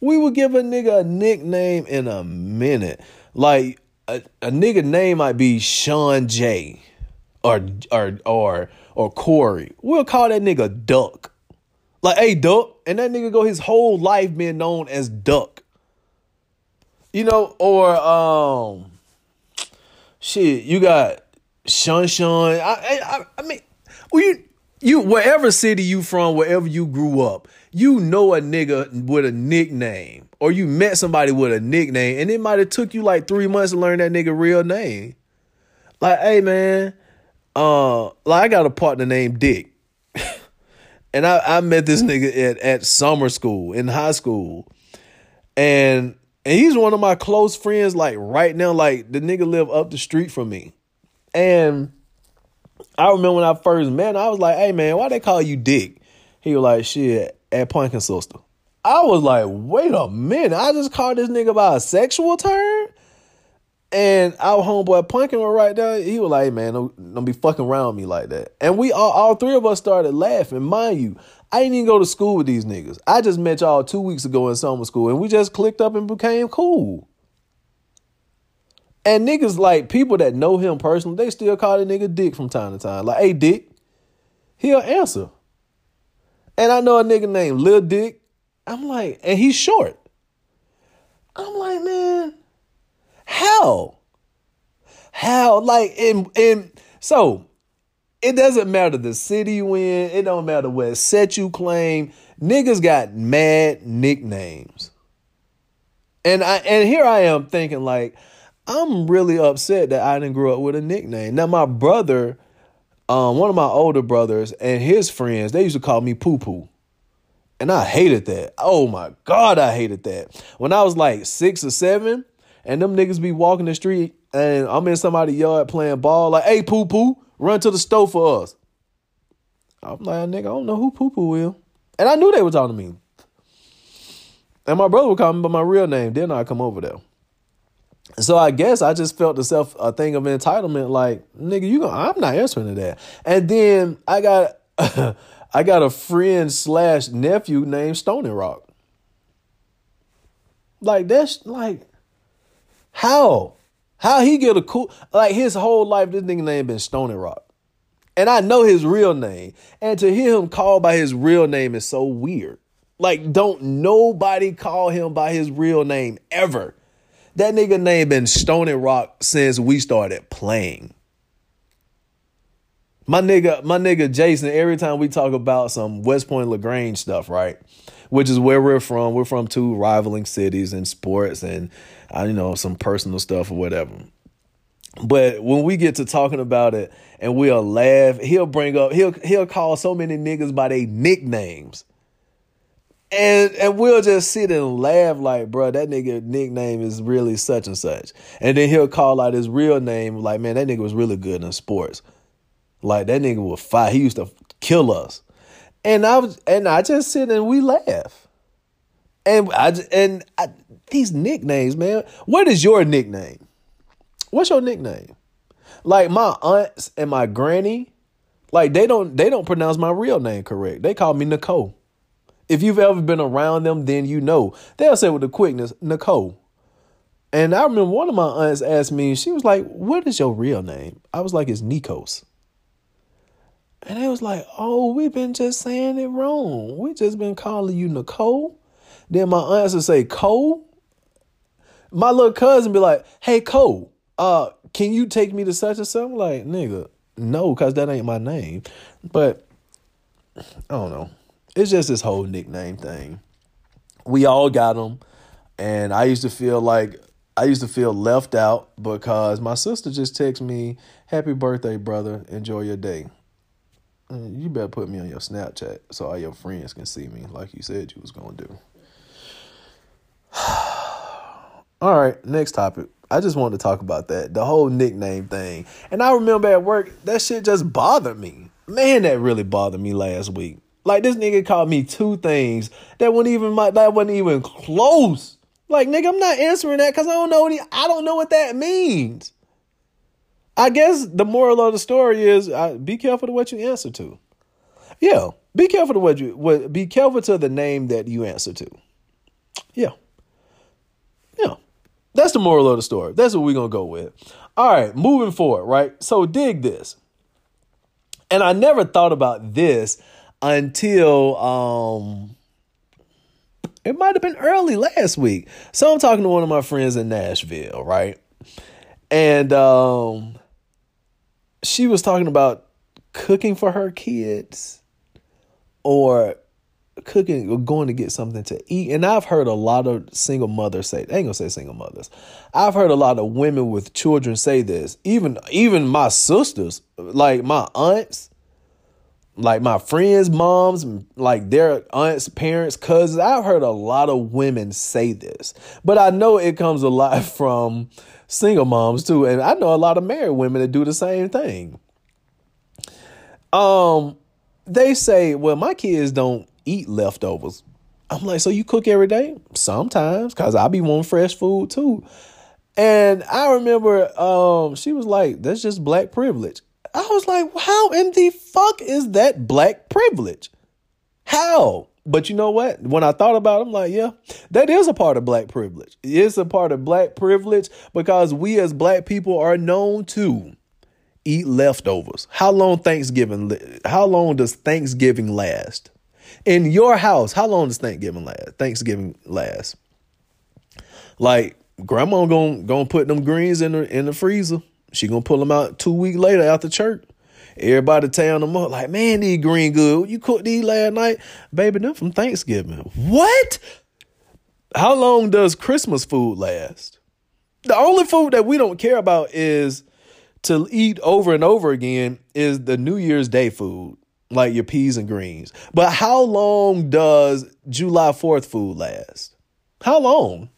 We would give a nigga a nickname in a minute. Like a, a nigga name might be Sean J or or or or Corey. We'll call that nigga Duck. Like, hey, Duck. And that nigga go his whole life being known as Duck. You know, or um shit, you got Shun Shun. I I I mean, well, you you wherever city you from, wherever you grew up, you know a nigga with a nickname. Or you met somebody with a nickname, and it might have took you like three months to learn that nigga real name. Like, hey man, uh, like I got a partner named Dick. [laughs] and I, I met this nigga at, at summer school, in high school. And and he's one of my close friends, like right now, like the nigga live up the street from me. And I remember when I first met him, I was like, hey man, why they call you Dick? He was like, shit, at Punkin Sister. I was like, wait a minute, I just called this nigga by a sexual term? And our homeboy Punkin was right there. He was like, man, don't, don't be fucking around me like that. And we all, all three of us started laughing. Mind you, I didn't even go to school with these niggas. I just met y'all two weeks ago in summer school and we just clicked up and became cool. And niggas like people that know him personally, they still call the nigga Dick from time to time. Like, hey Dick, he'll answer. And I know a nigga named Lil Dick. I'm like, and he's short. I'm like, man, how? How? Like, in in so it doesn't matter the city you in, it don't matter what set you claim. Niggas got mad nicknames. And I and here I am thinking like, I'm really upset that I didn't grow up with a nickname. Now my brother, um, one of my older brothers and his friends, they used to call me Poo Poo. And I hated that. Oh my God, I hated that. When I was like six or seven, and them niggas be walking the street and I'm in somebody's yard playing ball, like, hey, poo poo, run to the stove for us. I'm like, nigga, I don't know who poo poo will. And I knew they were talking to me. And my brother would call me by my real name. Then I come over there. So I guess I just felt the self a thing of entitlement, like, nigga, you gonna, I'm not answering to that. And then I got [laughs] I got a friend slash nephew named Stony Rock. Like that's like how? How he get a cool like his whole life this nigga name been Stony Rock. And I know his real name. And to hear him called by his real name is so weird. Like don't nobody call him by his real name ever. That nigga name been Stony Rock since we started playing. My nigga, my nigga Jason, every time we talk about some West Point LaGrange stuff, right? Which is where we're from. We're from two rivaling cities in sports and I you know some personal stuff or whatever. But when we get to talking about it and we'll laugh, he'll bring up he'll he'll call so many niggas by their nicknames. And and we'll just sit and laugh like, bro, that nigga nickname is really such and such. And then he'll call out his real name, like, man, that nigga was really good in sports. Like that nigga was fight. He used to kill us. And I was and I just sit and we laugh. And I and I, these nicknames, man. What is your nickname? What's your nickname? Like my aunts and my granny, like they don't they don't pronounce my real name correct. They call me Nicole. If you've ever been around them, then you know. They'll say with the quickness, Nicole. And I remember one of my aunts asked me, she was like, What is your real name? I was like, It's Nekos. And they was like, Oh, we've been just saying it wrong. We just been calling you Nicole. Then my aunts would say, Cole. My little cousin be like, Hey, Cole, uh, can you take me to such and such? like, nigga, no, because that ain't my name. But I don't know. It's just this whole nickname thing. We all got them. And I used to feel like I used to feel left out because my sister just texted me, Happy birthday, brother. Enjoy your day. You better put me on your Snapchat so all your friends can see me like you said you was going to do. [sighs] [sighs] [sighs] all right, next topic. I just wanted to talk about that, the whole nickname thing. And I remember at work, that shit just bothered me. Man, that really bothered me last week. Like this nigga called me two things that wasn't even my that wasn't even close. Like nigga, I'm not answering that because I don't know he, I don't know what that means. I guess the moral of the story is uh, be careful to what you answer to. Yeah, be careful to what you what, be careful to the name that you answer to. Yeah, that's the moral of the story. That's what we're gonna go with. All right, moving forward. Right, so dig this. And I never thought about this until um it might have been early last week. So I'm talking to one of my friends in Nashville, right? And um she was talking about cooking for her kids or cooking or going to get something to eat. And I've heard a lot of single mothers say, I ain't gonna say single mothers. I've heard a lot of women with children say this. Even even my sisters, like my aunts, like my friends' moms, like their aunts, parents, cousins. I've heard a lot of women say this, but I know it comes a lot [laughs] from single moms too, and I know a lot of married women that do the same thing. Um, they say, "Well, my kids don't eat leftovers." I'm like, "So you cook every day?" Sometimes, cause I be wanting fresh food too. And I remember, um, she was like, "That's just black privilege." I was like, how in the fuck is that black privilege? How? But you know what? When I thought about it, I'm like, yeah, that is a part of black privilege. It's a part of black privilege because we as black people are known to eat leftovers. How long Thanksgiving how long does Thanksgiving last? In your house, how long does Thanksgiving last? Thanksgiving last? Like grandma gonna gonna put them greens in the in the freezer she gonna pull them out two weeks later after church. Everybody tearing them up like, man, these green good. You cooked these last night, baby. Them from Thanksgiving. What? How long does Christmas food last? The only food that we don't care about is to eat over and over again is the New Year's Day food, like your peas and greens. But how long does July 4th food last? How long?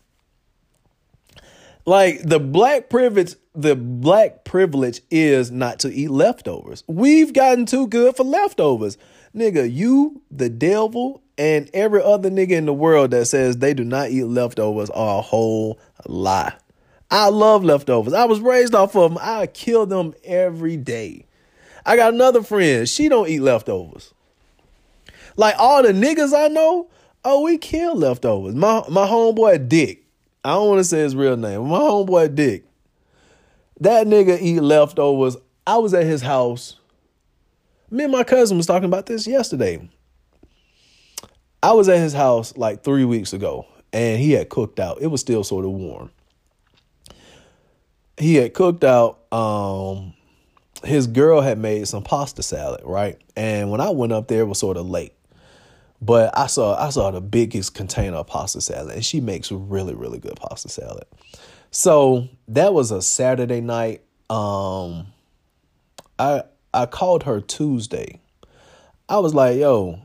Like the black privilege the black privilege is not to eat leftovers. We've gotten too good for leftovers. Nigga, you, the devil, and every other nigga in the world that says they do not eat leftovers are a whole lie. I love leftovers. I was raised off of them. I kill them every day. I got another friend. She don't eat leftovers. Like all the niggas I know, oh, we kill leftovers. My my homeboy Dick. I don't want to say his real name. My homeboy Dick. That nigga eat leftovers. I was at his house. Me and my cousin was talking about this yesterday. I was at his house like three weeks ago, and he had cooked out. It was still sort of warm. He had cooked out. Um, his girl had made some pasta salad, right? And when I went up there, it was sort of late. But I saw I saw the biggest container of pasta salad, and she makes really really good pasta salad. So that was a Saturday night. Um, I I called her Tuesday. I was like, "Yo,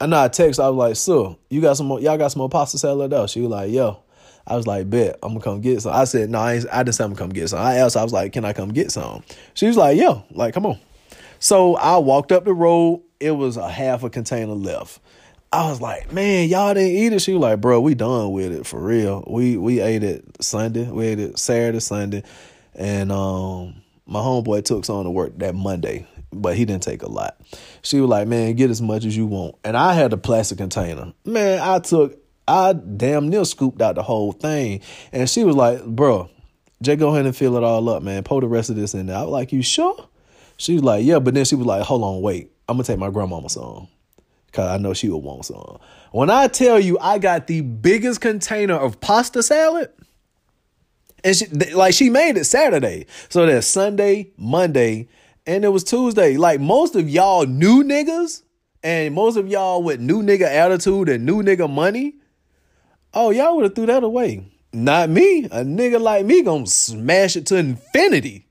and I text, I was like, so you got some more, y'all got some more pasta salad though? She was like, yo. I was like, bet, I'm gonna come get some. I said, no, I, I didn't say I'm gonna come get some. I asked, I was like, can I come get some? She was like, yo, like, come on. So I walked up the road. It was a half a container left. I was like, man, y'all didn't eat it. She was like, bro, we done with it for real. We we ate it Sunday. We ate it Saturday, Sunday. And um my homeboy took some to work that Monday, but he didn't take a lot. She was like, man, get as much as you want. And I had a plastic container. Man, I took I damn near scooped out the whole thing. And she was like, bro, just go ahead and fill it all up, man. Pour the rest of this in there. I was like, you sure? She was like, yeah, but then she was like, hold on, wait. I'm gonna take my grandmama some. Cause I know she would want some. When I tell you I got the biggest container of pasta salad, and she like she made it Saturday. So that's Sunday, Monday, and it was Tuesday. Like most of y'all new niggas, and most of y'all with new nigga attitude and new nigga money, oh, y'all would have threw that away. Not me. A nigga like me gonna smash it to infinity.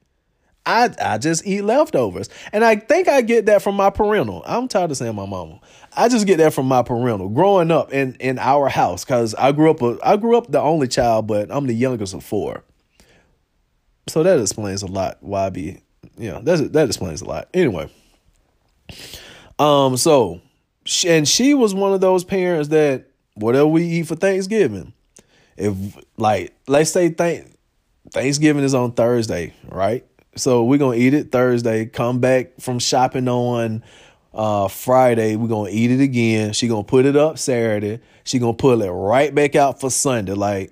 I I just eat leftovers. And I think I get that from my parental. I'm tired of saying my mama. I just get that from my parental. Growing up in in our house cuz I grew up a, I grew up the only child, but I'm the youngest of four. So that explains a lot why I be you know, that that explains a lot. Anyway, um so and she was one of those parents that whatever we eat for Thanksgiving, if like let's say thank Thanksgiving is on Thursday, right? So we're gonna eat it Thursday, come back from shopping on uh Friday, we're gonna eat it again. She gonna put it up Saturday. She gonna pull it right back out for Sunday. Like,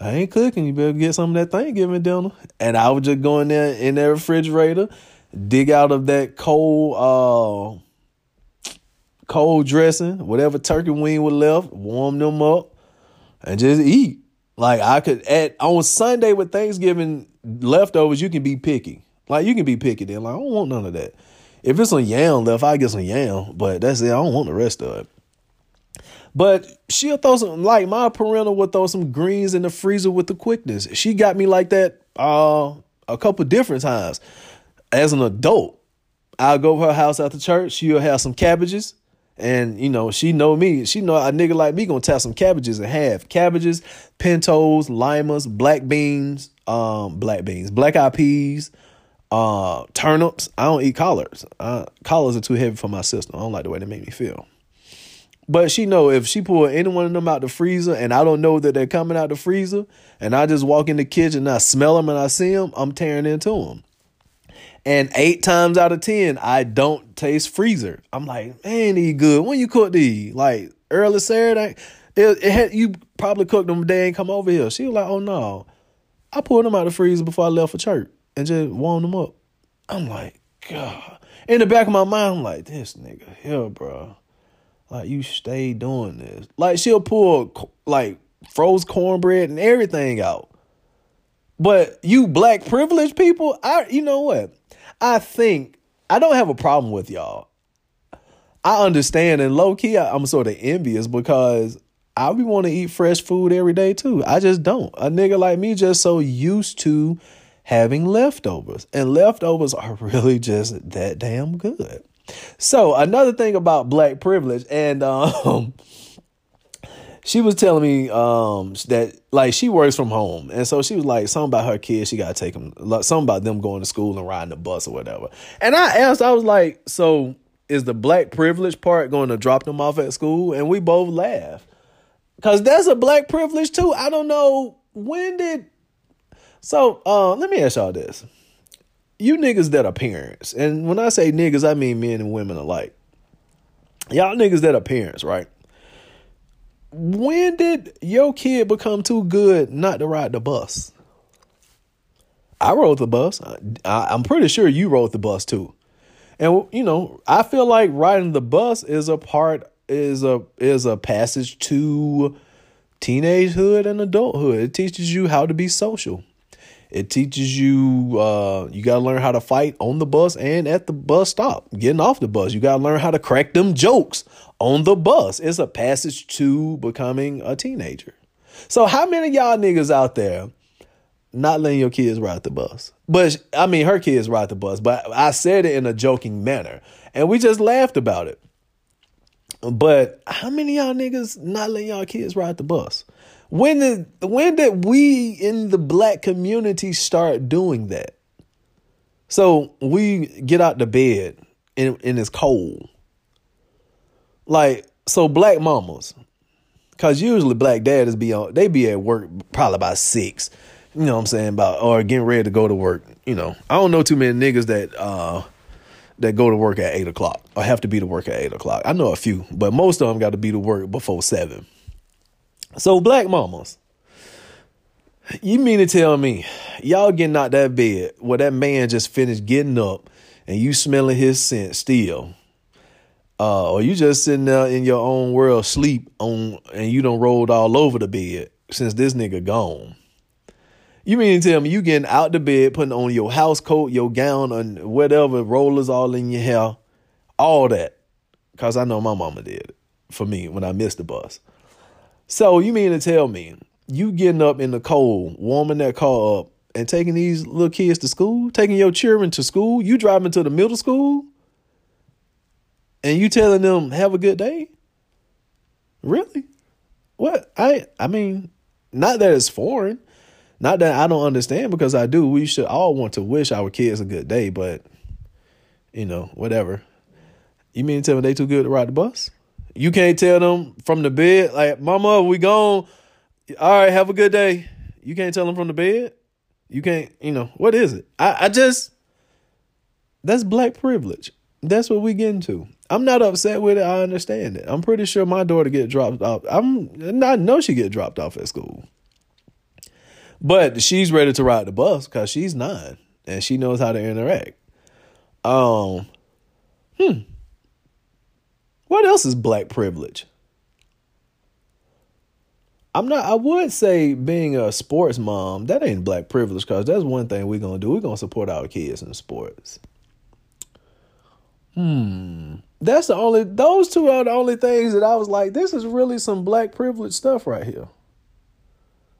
I ain't cooking, you better get some of that Thanksgiving dinner. And I would just go in there in that refrigerator, dig out of that cold uh cold dressing, whatever turkey wing was left, warm them up, and just eat. Like I could at on Sunday with Thanksgiving leftovers, you can be picky. Like you can be picky then. Like I don't want none of that. If it's some yam left, I get some yam, but that's it. I don't want the rest of it. But she'll throw some like my parental would throw some greens in the freezer with the quickness. She got me like that uh a couple different times. As an adult, I'll go to her house after church. She'll have some cabbages. And you know, she know me. She know a nigga like me gonna tap some cabbages in half. Cabbages, pintos, limas, black beans, um, black beans, black eyed peas, uh, turnips. I don't eat collards. Uh, collards are too heavy for my system. I don't like the way they make me feel. But she know if she pull any one of them out the freezer and I don't know that they're coming out the freezer and I just walk in the kitchen and I smell them and I see them, I'm tearing into them. And eight times out of ten, I don't taste freezer. I'm like, man, these good. When you cook these? Like early Saturday, it, it had you probably cooked them day and come over here. She was like, oh no, I pulled them out of the freezer before I left for church and just warmed them up. I'm like, God. In the back of my mind, I'm like, this nigga here, bro. Like you stay doing this. Like she'll pull like froze cornbread and everything out. But you black privileged people, I you know what? I think I don't have a problem with y'all. I understand and low key I, am sort of envious because I be want to eat fresh food every day too. I just don't. A nigga like me just so used to having leftovers. And leftovers are [laughs] really just that damn good. So another thing about black privilege and um [laughs] she was telling me um that like she works from home. And so she was like something about her kids she got to take them like something about them going to school and riding the bus or whatever. And i asked i was like so is the black privilege part going to drop them off at school? And we both laughed. Because that's a black privilege too. I don't know when did so uh let me ask y'all this. You niggas that are parents and when i say niggas i mean men and women alike. Y'all niggas that are parents right when did your kid become too good not to ride the bus? I rode the bus. I, am pretty sure you rode the bus too. And you know, I feel like riding the bus is a part is a is a passage to teenagehood and adulthood. It teaches you how to be social. It teaches you uh, you gotta learn how to fight on the bus and at the bus stop, getting off the bus. You gotta learn how to crack them jokes on the bus. It's a passage to becoming a teenager. So how many y'all niggas out there not letting your kids ride the bus? But I mean her kids ride the bus, but I said it in a joking manner. And we just laughed about it. But how many y'all niggas not letting y'all kids ride the bus? When did when did we in the black community start doing that? So we get out the bed and, and it's cold. Like, so black mamas, cause usually black dads be on they be at work probably by six. You know what I'm saying? About or getting ready to go to work. You know, I don't know too many niggas that uh that go to work at eight o'clock or have to be to work at eight o'clock. I know a few, but most of them got to be to work before seven. So black mamas, you mean to tell me y'all getting out that bed where that man just finished getting up and you smelling his scent still? Uh, or you just sitting there in your own world sleep on and you don't rolled all over the bed since this nigga gone. You mean to tell me you getting out the bed, putting on your house coat, your gown, and whatever, rollers all in your hair, all that. Cause I know my mama did it for me when I missed the bus. So you mean to tell me you getting up in the cold, warming that car up, and taking these little kids to school, taking your children to school, you driving to the middle school, and you telling them have a good day? Really? What? I I mean, not that it's foreign. Not that I don't understand because I do. We should all want to wish our kids a good day, but you know, whatever. You mean to tell me they too good to ride the bus? You can't tell them from the bed, like, Mama, we gone. All right, have a good day. You can't tell them from the bed. You can't, you know, what is it? I, I just that's black privilege. That's what we get into. I'm not upset with it. I understand it. I'm pretty sure my daughter get dropped off. I'm I know she get dropped off at school. But she's ready to ride the bus because she's nine and she knows how to interact. Um, hmm. What else is black privilege? I'm not. I would say being a sports mom that ain't black privilege because that's one thing we're gonna do. We're gonna support our kids in sports. Hmm. That's the only. Those two are the only things that I was like, this is really some black privilege stuff right here.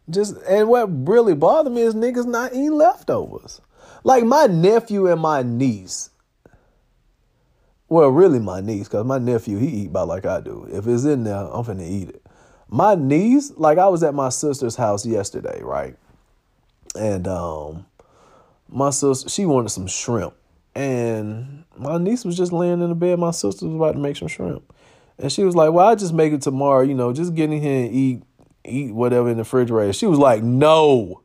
Just and what really bothered me is niggas not eating leftovers. Like my nephew and my niece. Well, really my niece, because my nephew, he eat about like I do. If it's in there, I'm finna eat it. My niece, like I was at my sister's house yesterday, right? And um my sister, she wanted some shrimp. And my niece was just laying in the bed. My sister was about to make some shrimp. And she was like, Well, I'll just make it tomorrow, you know, just get in here and eat eat whatever in the refrigerator. She was like, no.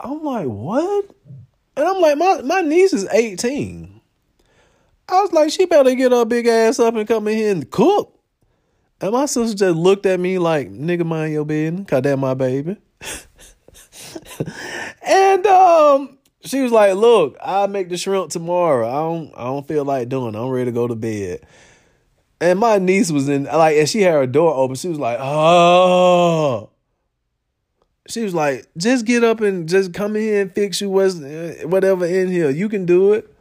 I'm like, what? And I'm like, my, my niece is 18. I was like, she better get her big ass up and come in here and cook. And my sister just looked at me like, nigga, mind your business, cause that my baby. [laughs] and um, she was like, look, I'll make the shrimp tomorrow. I don't I don't feel like doing it. I'm ready to go to bed. And my niece was in like, and she had her door open. She was like, "Oh." She was like, "Just get up and just come in here and fix you what's whatever in here. You can do it."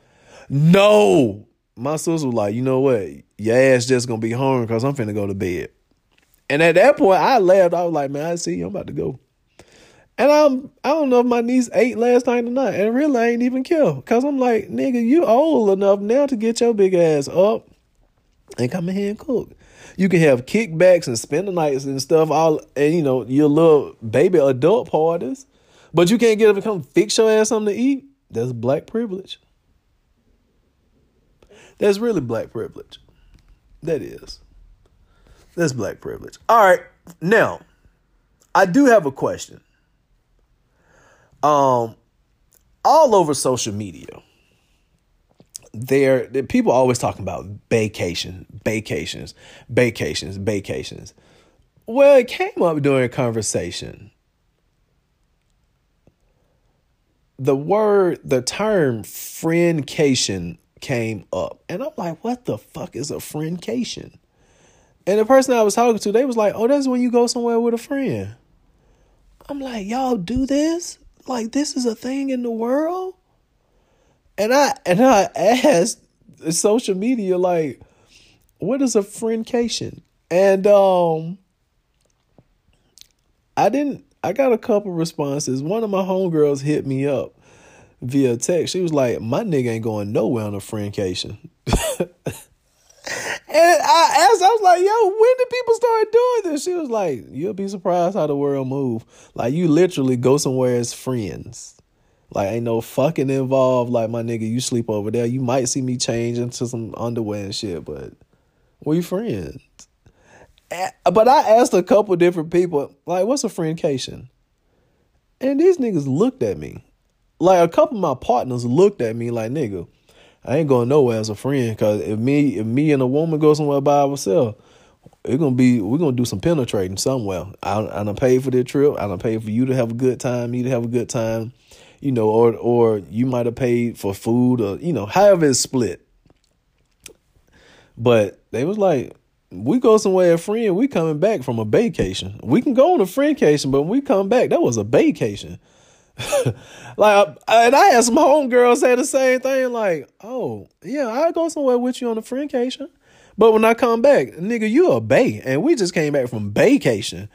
No, my sister was like, "You know what? Your ass just gonna be hungry because I'm finna go to bed." And at that point, I laughed. I was like, "Man, I see you. I'm about to go." And I'm I don't know if my niece ate last night or not, and really I ain't even care because I'm like, nigga, you old enough now to get your big ass up and come in here and cook. You can have kickbacks and spend the nights and stuff, all and you know, your little baby adult parties. But you can't get up and come fix your ass something to eat. That's black privilege. That's really black privilege. That is. That's black privilege. All right. Now, I do have a question. Um, all over social media, there people always talking about vacation, vacations, vacations, vacations. Well, it came up during a conversation. The word, the term friendcation came up. And I'm like, what the fuck is a friendcation? And the person I was talking to, they was like, oh, that's when you go somewhere with a friend. I'm like, y'all do this? Like, this is a thing in the world? And I and I asked social media like, what is a friendcation? And um I didn't I got a couple responses. One of my homegirls hit me up via text. She was like, My nigga ain't going nowhere on a friendcation. [laughs] and I asked, I was like, yo, when did people start doing this? She was like, you'll be surprised how the world move. Like you literally go somewhere as friends. Like ain't no fucking involved. Like my nigga, you sleep over there. You might see me change into some underwear and shit, but we friends. But I asked a couple different people, like, what's a friendcation? And these niggas looked at me. Like a couple of my partners looked at me like, nigga, I ain't going nowhere as a friend. Cause if me if me and a woman go somewhere by ourselves, it's gonna be we're gonna do some penetrating somewhere. I I done paid for the trip. I done paid for you to have a good time, you to have a good time, you know, or or you might have paid for food or you know, however it's split. But they was like, we go somewhere as a friend, we coming back from a vacation. We can go on a friendcation, but when we come back, that was a vacation. [laughs] like, uh, and I had some homegirls say the same thing. Like, oh yeah, I go somewhere with you on a friendcation, but when I come back, nigga, you a bay, and we just came back from vacation,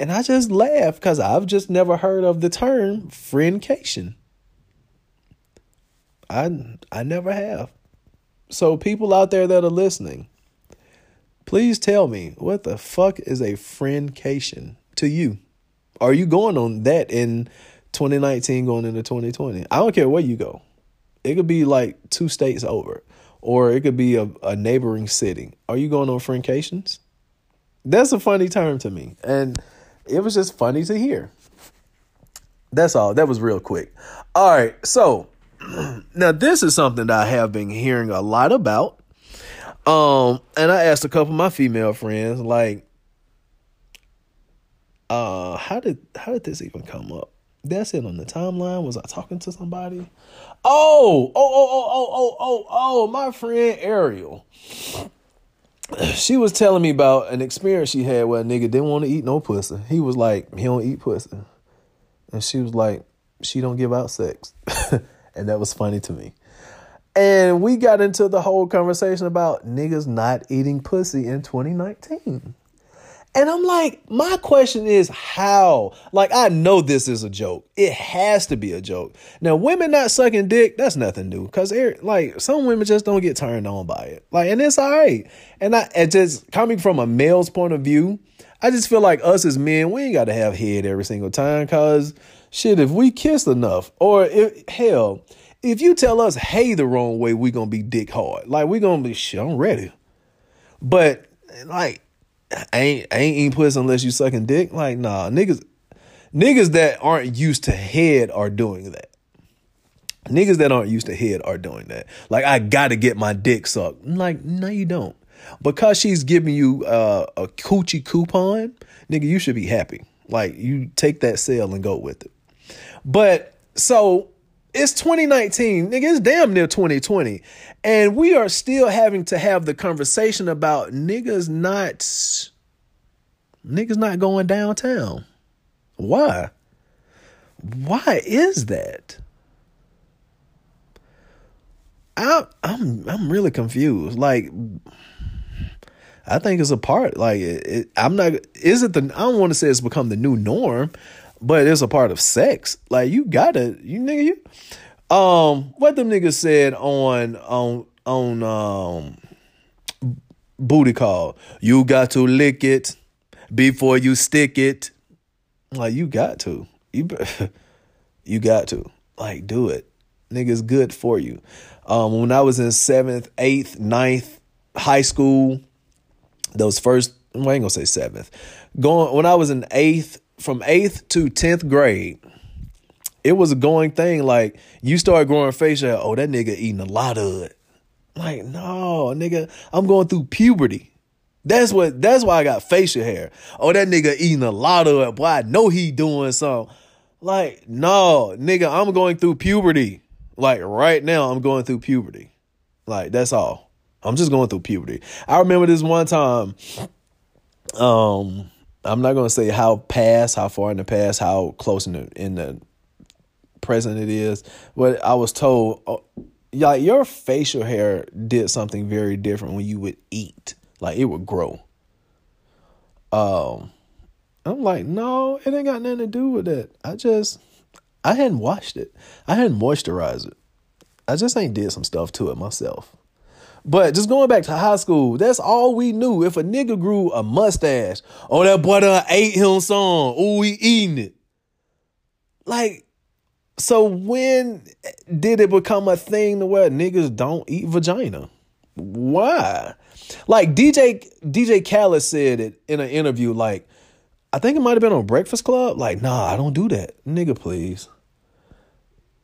and I just laugh because I've just never heard of the term friendcation. I I never have. So people out there that are listening, please tell me what the fuck is a friendcation to you? Are you going on that in 2019 going into 2020. I don't care where you go. It could be like two states over, or it could be a, a neighboring city. Are you going on friendcations? That's a funny term to me. And it was just funny to hear. That's all. That was real quick. All right. So [clears throat] now this is something that I have been hearing a lot about. Um, and I asked a couple of my female friends, like, uh, how did how did this even come up? That's it on the timeline. Was I talking to somebody? Oh, oh, oh, oh, oh, oh, oh, oh, my friend Ariel. She was telling me about an experience she had where a nigga didn't want to eat no pussy. He was like, he don't eat pussy. And she was like, she don't give out sex. [laughs] and that was funny to me. And we got into the whole conversation about niggas not eating pussy in 2019. And I'm like, my question is how? Like, I know this is a joke. It has to be a joke. Now, women not sucking dick, that's nothing new. Cause like some women just don't get turned on by it. Like, and it's all right. And I and just coming from a male's point of view, I just feel like us as men, we ain't gotta have head every single time. Cause shit, if we kiss enough, or if hell, if you tell us hey the wrong way, we gonna be dick hard. Like we gonna be shit, I'm ready. But like Ain't ain't eating pussy unless you sucking dick. Like, nah, niggas niggas that aren't used to head are doing that. Niggas that aren't used to head are doing that. Like, I gotta get my dick sucked. Like, no, you don't. Because she's giving you uh, a coochie coupon, nigga, you should be happy. Like, you take that sale and go with it. But so it's 2019, nigga, it's damn near 2020. And we are still having to have the conversation about niggas not niggas not going downtown. Why? Why is that? I I'm I'm really confused. Like I think it's a part. Like it, it, I'm not. Is it the? I don't want to say it's become the new norm, but it's a part of sex. Like you gotta, you nigga, you, um, what them niggas said on on on um booty call. You got to lick it before you stick it. Like you got to, you [laughs] you got to like do it. Niggas good for you. Um, when I was in seventh, eighth, ninth high school, those first, I ain't gonna say seventh. Going when I was in eighth from eighth to tenth grade, it was a going thing. Like you start growing facial oh that nigga eating a lot of it. Like no, nigga, I'm going through puberty. That's what. That's why I got facial hair. Oh, that nigga eating a lot of it. Boy, I know he doing something. Like no, nigga, I'm going through puberty. Like right now, I'm going through puberty. Like that's all. I'm just going through puberty. I remember this one time. Um, I'm not gonna say how past, how far in the past, how close in the in the present it is, but I was told, uh, like your facial hair did something very different when you would eat, like it would grow. Um, I'm like, no, it ain't got nothing to do with that. I just, I hadn't washed it, I hadn't moisturized it. I just ain't did some stuff to it myself. But just going back to high school, that's all we knew. If a nigga grew a mustache, oh that boy done ate him some. Oh, he eating it. Like, so when did it become a thing to where niggas don't eat vagina? Why? Like DJ DJ Khaled said it in an interview, like, I think it might have been on Breakfast Club. Like, nah, I don't do that. Nigga, please.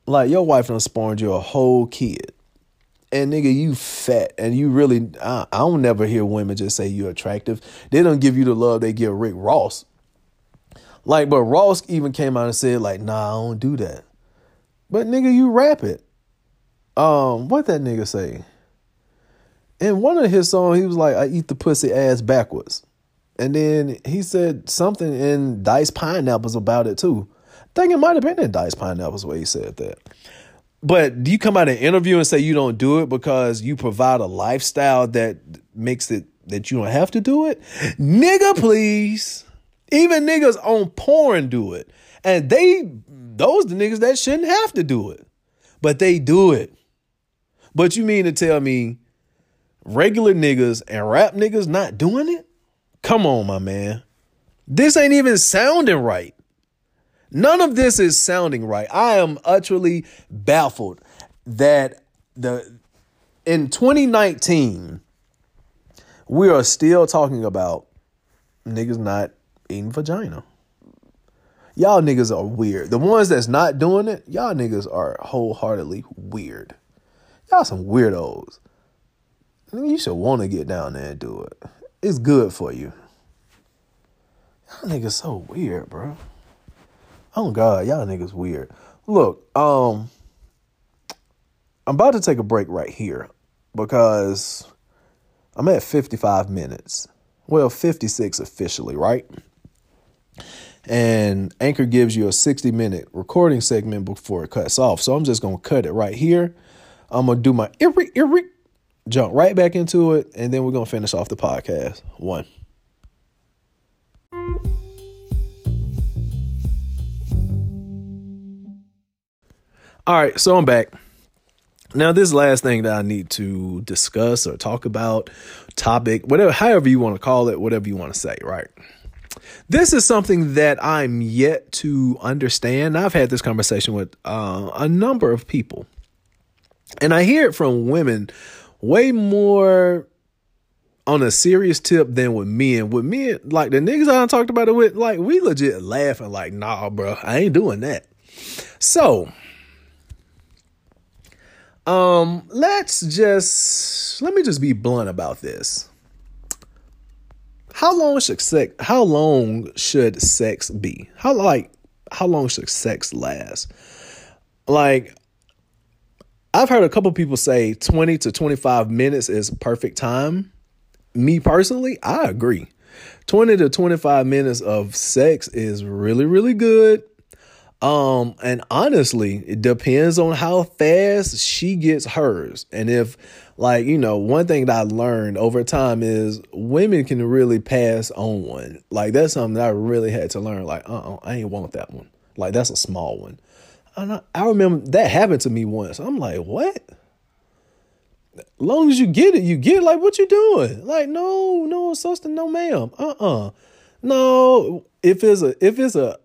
Like, your wife done spawned you a whole kid. And nigga, you fat and you really, I, I don't never hear women just say you're attractive. They don't give you the love they give Rick Ross. Like, but Ross even came out and said, like, nah, I don't do that. But nigga, you rap it. Um, what that nigga say? In one of his songs, he was like, I eat the pussy ass backwards. And then he said something in Diced Pineapples about it too. I think it might have been in Diced Pineapples where he said that. But do you come out an interview and say you don't do it because you provide a lifestyle that makes it that you don't have to do it? Nigga, please. Even niggas on porn do it. And they those the niggas that shouldn't have to do it. But they do it. But you mean to tell me regular niggas and rap niggas not doing it? Come on, my man. This ain't even sounding right. None of this is sounding right. I am utterly baffled that the in 2019 we are still talking about niggas not eating vagina. Y'all niggas are weird. The ones that's not doing it, y'all niggas are wholeheartedly weird. Y'all some weirdos. You should want to get down there and do it. It's good for you. Y'all niggas so weird, bro. Oh God, y'all niggas weird. Look, um, I'm about to take a break right here because I'm at 55 minutes. Well, 56 officially, right? And Anchor gives you a 60 minute recording segment before it cuts off. So I'm just going to cut it right here. I'm going to do my eerie, eerie, jump right back into it. And then we're going to finish off the podcast. One. All right, so I'm back. Now, this last thing that I need to discuss or talk about, topic, whatever, however you want to call it, whatever you want to say, right? This is something that I'm yet to understand. I've had this conversation with uh, a number of people, and I hear it from women way more on a serious tip than with men. With men, like the niggas I talked about it with, like we legit laughing, like, nah, bro, I ain't doing that. So, um, let's just let me just be blunt about this. How long should sex how long should sex be? How like how long should sex last? Like I've heard a couple people say 20 to 25 minutes is perfect time. Me personally, I agree. 20 to 25 minutes of sex is really really good. Um, and honestly, it depends on how fast she gets hers. And if, like, you know, one thing that I learned over time is women can really pass on one. Like, that's something that I really had to learn. Like, uh uh I ain't want that one. Like, that's a small one. And I, I remember that happened to me once. I'm like, what? Long as you get it, you get it. Like, what you doing? Like, no, no, sister, no, ma'am. Uh uh No, if it's a, if it's a,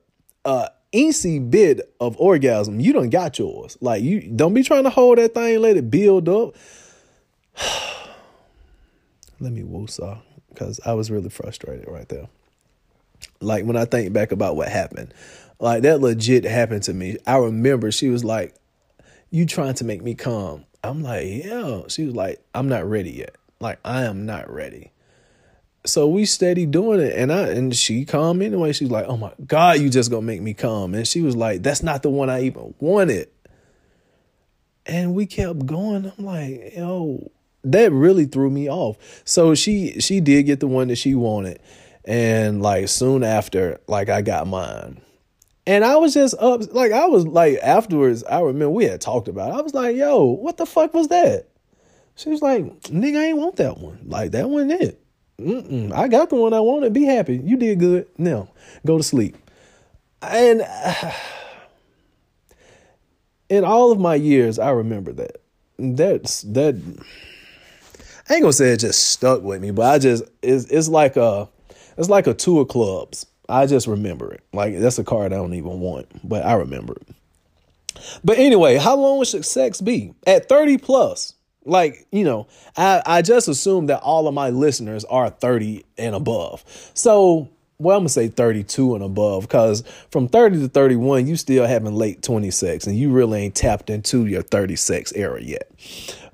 uh, easy bit of orgasm, you don't got yours. Like you don't be trying to hold that thing, let it build up. [sighs] let me woosah because I was really frustrated right there. Like when I think back about what happened, like that legit happened to me. I remember she was like, "You trying to make me come?" I'm like, "Yeah." She was like, "I'm not ready yet." Like I am not ready so we steady doing it and I and she calm anyway. She's like, Oh my God, you just gonna make me calm. And she was like, That's not the one I even wanted. And we kept going. I'm like, yo, that really threw me off. So she she did get the one that she wanted. And like soon after, like I got mine. And I was just up like I was like afterwards, I remember we had talked about it. I was like, yo, what the fuck was that? She was like, nigga, I ain't want that one. Like that wasn't it. Mm-mm, I got the one I wanted. Be happy. You did good. Now go to sleep. And uh, [sighs] in all of my years, I remember that. That's that. I ain't gonna say it just stuck with me, but I just it's it's like a it's like a two of clubs. I just remember it. Like that's a card I don't even want, but I remember it. But anyway, how long should sex be? At 30 plus. Like, you know, I, I just assume that all of my listeners are 30 and above. So, well, I'm gonna say 32 and above, because from 30 to 31, you still having late 26, and you really ain't tapped into your 36 era yet.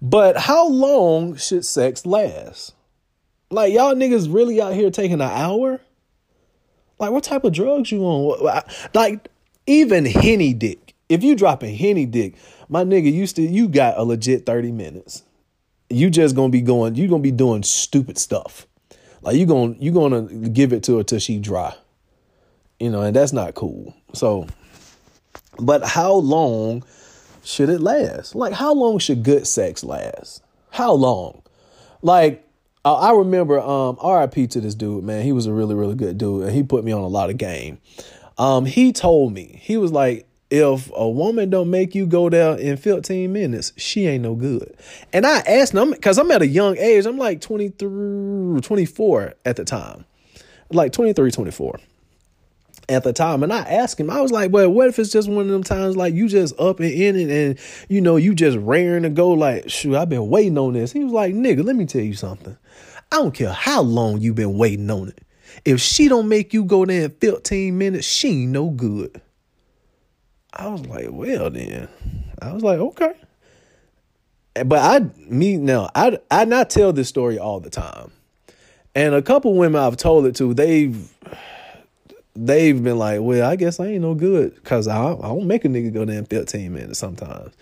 But how long should sex last? Like, y'all niggas really out here taking an hour? Like, what type of drugs you on? Like, even henny dick. If you drop a henny dick, my nigga, you still you got a legit 30 minutes. You just gonna be going, you gonna be doing stupid stuff. Like you gonna you gonna give it to her till she dry. You know, and that's not cool. So but how long should it last? Like how long should good sex last? How long? Like I remember um RIP to this dude, man. He was a really, really good dude, and he put me on a lot of game. Um, he told me, he was like, if a woman don't make you go there in 15 minutes, she ain't no good. And I asked him, because I'm at a young age, I'm like 23, 24 at the time, like 23, 24 at the time. And I asked him, I was like, well, what if it's just one of them times like you just up and in it and, you know, you just raring to go like, shoot, I've been waiting on this. He was like, nigga, let me tell you something. I don't care how long you been waiting on it. If she don't make you go there in 15 minutes, she ain't no good. I was like, well then. I was like, okay. But I me now, I I not tell this story all the time. And a couple women I've told it to, they've they've been like, well, I guess I ain't no good because I, I don't make a nigga go in 15 minutes sometimes.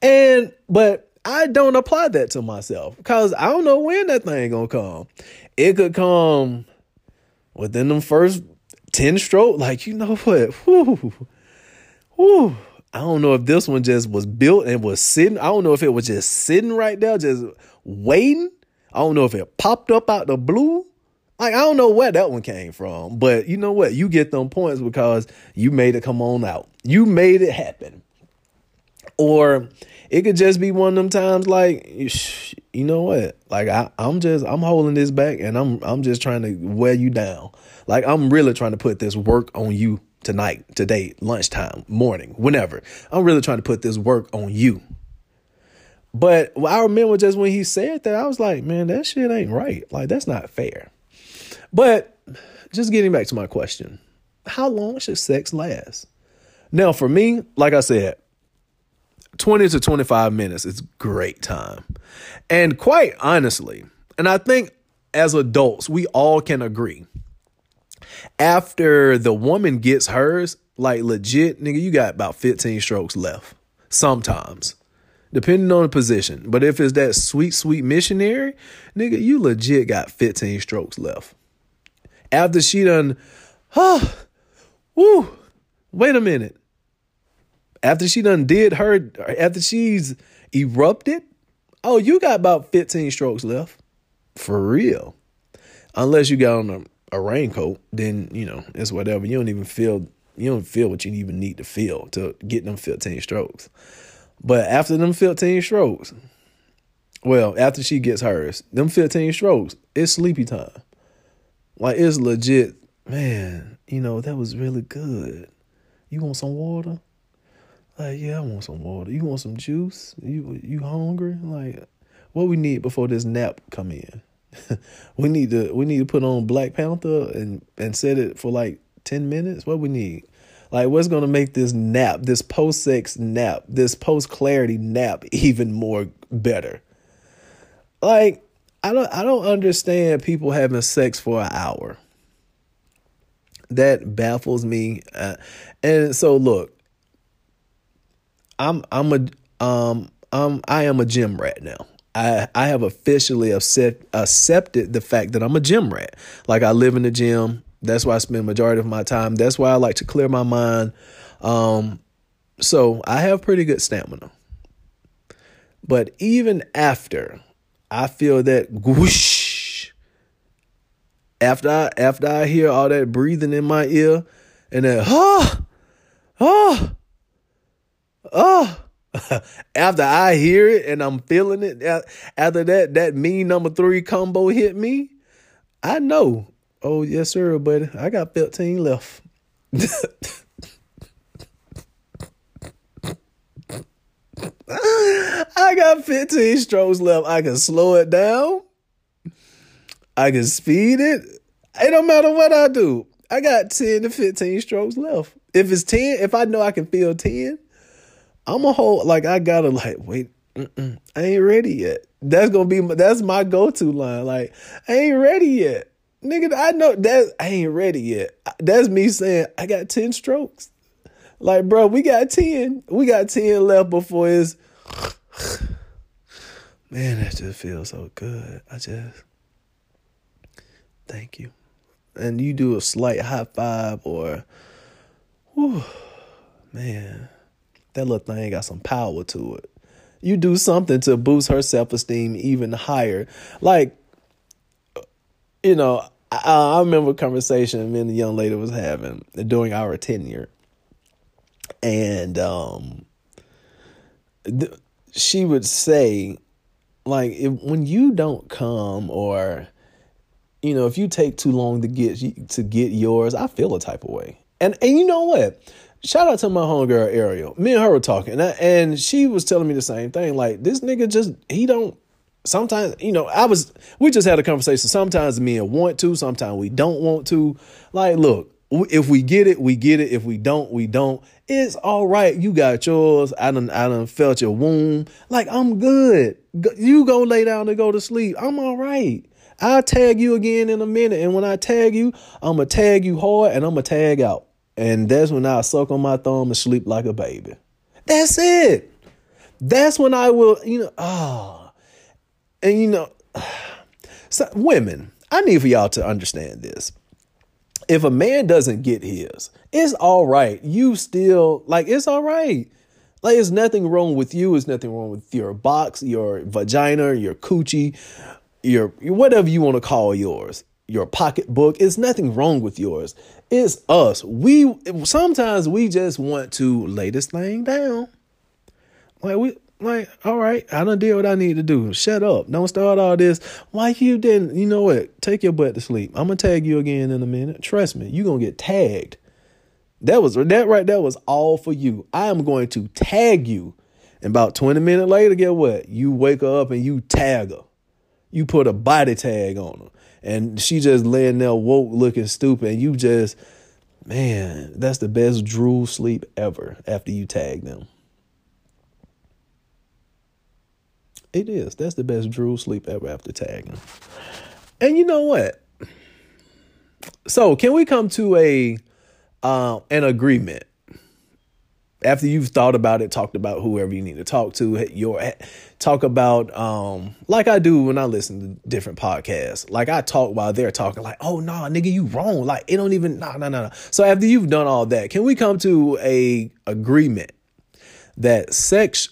And but I don't apply that to myself because I don't know when that thing gonna come. It could come within them first 10 stroke. Like, you know what? [laughs] Whew whew, I don't know if this one just was built and was sitting. I don't know if it was just sitting right there, just waiting. I don't know if it popped up out the blue. Like, I don't know where that one came from. But you know what? You get them points because you made it come on out. You made it happen. Or it could just be one of them times like, you know what? Like I, I'm just I'm holding this back and I'm I'm just trying to wear you down. Like I'm really trying to put this work on you tonight, today, lunchtime, morning, whenever. I'm really trying to put this work on you. But I remember just when he said that, I was like, man, that shit ain't right. Like, that's not fair. But just getting back to my question how long should sex last? Now, for me, like I said, 20 to 25 minutes is great time. And quite honestly, and I think as adults, we all can agree after the woman gets hers, like legit, nigga, you got about 15 strokes left. Sometimes. Depending on the position. But if it's that sweet, sweet missionary, nigga, you legit got 15 strokes left. After she done, huh, woo, wait a minute. After she done did her, after she's erupted, oh, you got about 15 strokes left. For real. Unless you got on a a raincoat, then you know it's whatever. You don't even feel you don't feel what you even need to feel to get them 15 strokes. But after them 15 strokes, well, after she gets hers, them 15 strokes, it's sleepy time. Like it's legit, man, you know, that was really good. You want some water? Like, yeah, I want some water. You want some juice? You you hungry? Like, what we need before this nap come in? [laughs] we need to we need to put on Black Panther and and set it for like 10 minutes. What we need? Like what's going to make this nap, this post sex nap, this post clarity nap [laughs] even more better? Like I don't I don't understand people having sex for an hour. That baffles me. Uh, and so look, I'm I'm a um um I am a gym rat now. I, I have officially accept, accepted the fact that I'm a gym rat. Like I live in the gym. That's why I spend majority of my time. That's why I like to clear my mind. Um, so I have pretty good stamina. But even after I feel that whoosh, after I after I hear all that breathing in my ear and that ah ah ah [laughs] after I hear it and I'm feeling it, after that that mean number three combo hit me, I know. Oh yes, sir, buddy. I got 15 left. [laughs] I got 15 strokes left. I can slow it down. I can speed it. It don't matter what I do. I got 10 to 15 strokes left. If it's 10, if I know I can feel 10, I'm a whole like I gotta like wait. I ain't ready yet. That's gonna be my, that's my go to line. Like I ain't ready yet, nigga. I know that I ain't ready yet. That's me saying I got ten strokes. Like bro, we got ten. We got ten left before it's. [sighs] Man, that just feels so good. I just thank you, and you do a slight high five or, whew, man that little thing got some power to it. You do something to boost her self esteem even higher. Like, you know, I, I remember a conversation me and the young lady was having during our tenure. And um, th- she would say, like, if, when you don't come or, you know, if you take too long to get to get yours, I feel a type of way. And and you know what? Shout out to my homegirl Ariel. Me and her were talking, and, she was telling me the same thing. Like this nigga just he don't. Sometimes you know I was. We just had a conversation. Sometimes men want to. Sometimes we don't want to. Like look, if we get it, we get it. If we don't, we don't. It's all right. You got yours. I done, I done felt your womb. Like I'm good. You go lay down and go to sleep. I'm all right. I'll tag you again in a minute. And when I tag you, I'm going to tag you hard and I'm going to tag out. And that's when I suck on my thumb and sleep like a baby. That's it. That's when I will, you know, ah. Oh. And you know, [sighs] so women, I need for y'all to understand this. If a man doesn't get his, it's all right. You still like it's all right. Like there's nothing wrong with you. There's nothing wrong with your box, your vagina, your coochie, your whatever you want to call yours your pocketbook. It's nothing wrong with yours. It's us. We sometimes we just want to lay this thing down. Like we like, all right, I done did what I need to do. Shut up. Don't start all this. Why you didn't, you know what? Take your butt to sleep. I'm gonna tag you again in a minute. Trust me, you gonna get tagged. That was that right there was all for you. I am going to tag you. And about 20 minutes later, get what? You wake her up and you tag her. You put a body tag on her and she just laying there woke looking stupid. And you just man that's the best drool sleep ever after you tag them. It is. That's the best drool sleep ever after tagging. And you know what? So can we come to a uh, an agreement after you've thought about it, talked about whoever you need to talk to, your talk about um like I do when I listen to different podcasts. Like I talk while they're talking, like, oh no, nah, nigga, you wrong. Like it don't even no no no. So after you've done all that, can we come to a agreement that sex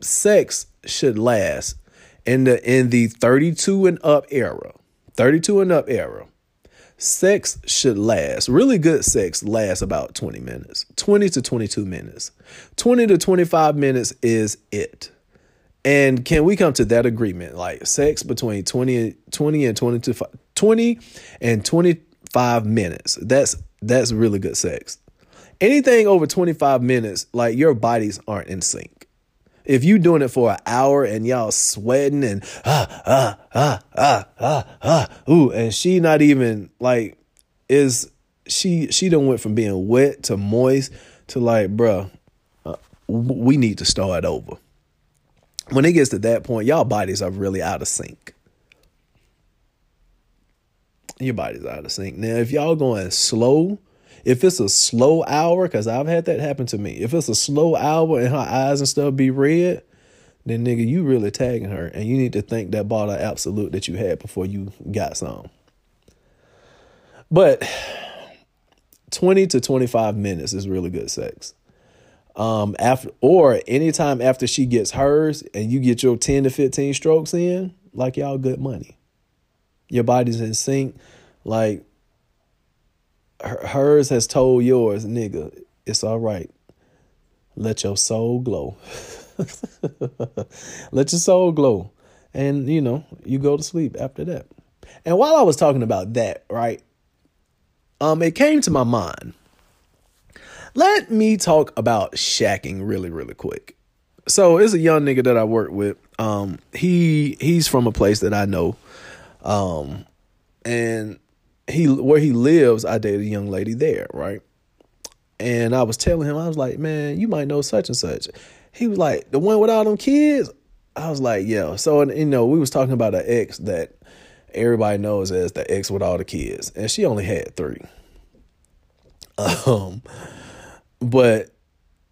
sex should last in the in the 32 and up era? 32 and up era sex should last. Really good sex lasts about 20 minutes, 20 to 22 minutes. 20 to 25 minutes is it. And can we come to that agreement? Like sex between 20, 20 and 22, 20 and 25 minutes. That's that's really good sex. Anything over 25 minutes, like your bodies aren't in sync. If you doing it for an hour and y'all sweating and ah ah ah ah ah ah ooh, and she not even like is she she done went from being wet to moist to like, bruh, uh, we need to start over. When it gets to that point, y'all bodies are really out of sync. Your body's out of sync. Now, if y'all going slow, if it's a slow hour, because I've had that happen to me. If it's a slow hour and her eyes and stuff be red, then nigga, you really tagging her, and you need to think that bottle of Absolut that you had before you got some. But 20 to 25 minutes is really good sex. Um, after or anytime after she gets hers and you get your 10 to 15 strokes in, like y'all good money. Your body's in sync. Like hers has told yours, nigga, it's all right. let your soul glow. [laughs] let your soul glow. And, you know, you go to sleep after that. And while I was talking about that, right, um, it came to my mind. Let me talk about shacking really, really quick. So it's a young nigga that I work with. Um, he he's from a place that I know. Um, and he where he lives, I dated a young lady there, right? And I was telling him, I was like, man, you might know such and such. He was like, the one with all them kids. I was like, yeah. So and you know, we was talking about an ex that everybody knows as the ex with all the kids, and she only had three. [laughs] Um, but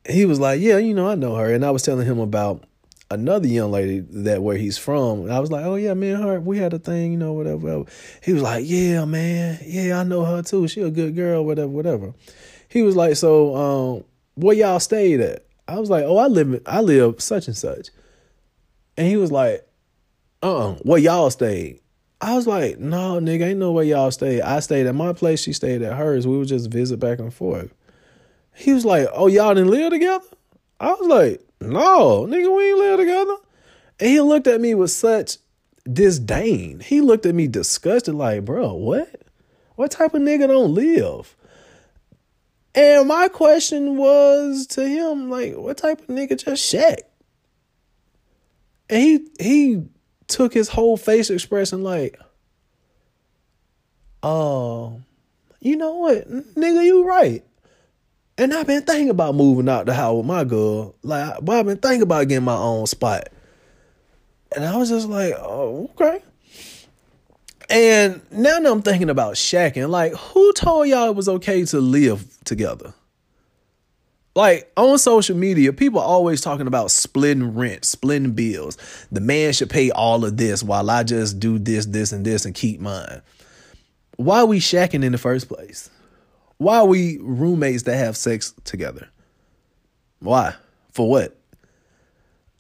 he was like, yeah, you know, I know her, and I was telling him about another young lady that where he's from. I was like, oh yeah, me and her we had a thing, you know, whatever, whatever. He was like, yeah, man, yeah, I know her too. She a good girl, whatever, whatever. He was like, so um, where y'all stayed at? I was like, oh, I live, I live such and such. And he was like, uh, uh where y'all stayed? I was like, no, nigga, ain't no way y'all stayed. I stayed at my place. She stayed at hers. We would just visit back and forth. He was like, oh, y'all didn't live together? I was like, no, nigga, we ain't live together. And he looked at me with such disdain. He looked at me disgusted, like, bro, what? What type of nigga don't live? And my question was to him, like, what type of nigga just shack? And he he took his whole face expression like, oh, you know what, nigga, you right. And I've been thinking about moving out the house with my girl. Like, but I've been thinking about getting my own spot. And I was just like, oh, okay. And now that I'm thinking about shacking, like, who told y'all it was okay to live together? Like on social media, people are always talking about splitting rent, splitting bills. The man should pay all of this while I just do this, this, and this and keep mine. Why are we shacking in the first place? Why are we roommates that have sex together? Why? For what?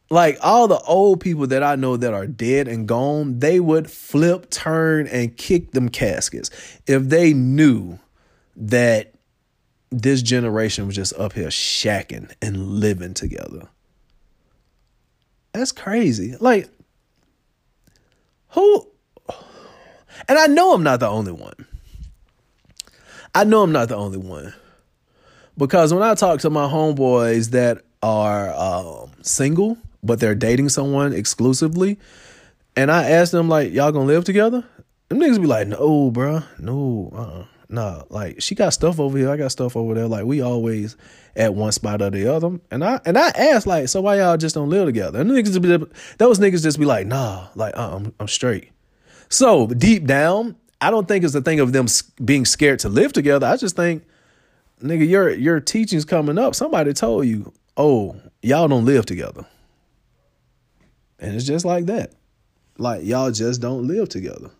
Like all the old people that I know that are dead and gone, they would flip, turn, and kick them caskets if they knew that this generation was just up here shacking and living together. That's crazy. Like, who? And I know I'm not the only one. I know I'm not the only one. Because when I talk to my homeboys that are um, single, but they're dating someone exclusively, and I ask them, like, y'all gonna live together? Them niggas be like, no, bro, no, uh-uh. Nah, like she got stuff over here, I got stuff over there. Like we always at one spot or the other. And I and I asked like, so why y'all just don't live together? And niggas be, those niggas just be like, nah, like uh, I'm I'm straight. So deep down, I don't think it's a thing of them being scared to live together. I just think, nigga, your your teaching's coming up. Somebody told you, oh, y'all don't live together, and it's just like that. Like y'all just don't live together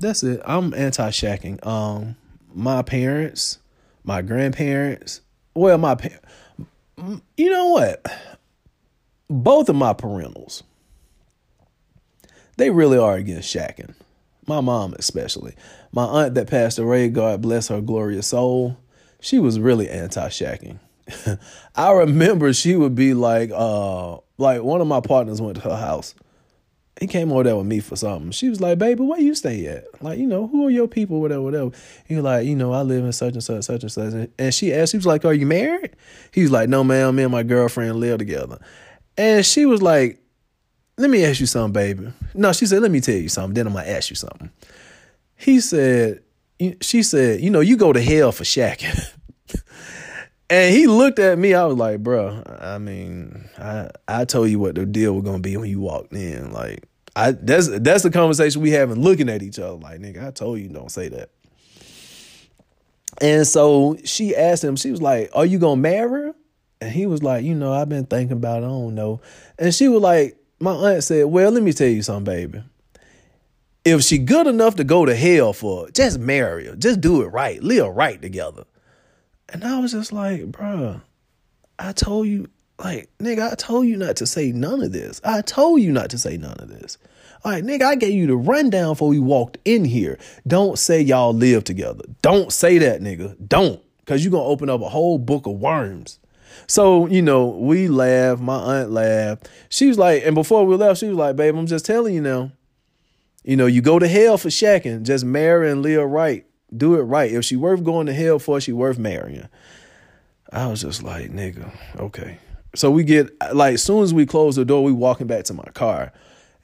that's it. I'm anti shacking. Um, my parents, my grandparents, well, my parents, you know what? Both of my parentals, they really are against shacking. My mom, especially. My aunt that passed away, God bless her glorious soul, she was really anti shacking. [laughs] I remember she would be like, uh, like one of my partners went to her house he came over there with me for something. She was like, baby, where you stay at? Like, you know, who are your people, whatever, whatever. He was like, you know, I live in such and such, such and such. And she asked, she was like, are you married? He was like, no, ma'am, me and my girlfriend live together. And she was like, let me ask you something, baby. No, she said, let me tell you something. Then I'm going to ask you something. He said, she said, you know, you go to hell for shacking. [laughs] And he looked at me. I was like, bro, I mean, I I told you what the deal was gonna be when you walked in. Like, I that's that's the conversation we having looking at each other. Like, nigga, I told you don't say that. And so she asked him, she was like, Are you gonna marry her? And he was like, you know, I've been thinking about it, I don't know. And she was like, my aunt said, Well, let me tell you something, baby. If she good enough to go to hell for, just marry her. Just do it right. Live right together. And I was just like, bruh, I told you, like, nigga, I told you not to say none of this. I told you not to say none of this. All right, nigga, I gave you the rundown before we walked in here. Don't say y'all live together. Don't say that, nigga. Don't. because you're to open up a whole book of worms. So, you know, we laughed. My aunt laughed. She was like, and before we left, she was like, babe, I'm just telling you now. You know, you go to hell for shacking. Just marry and live right. Do it right. If she worth going to hell for, she worth marrying. I was just like, nigga, okay. So we get like as soon as we close the door, we walking back to my car.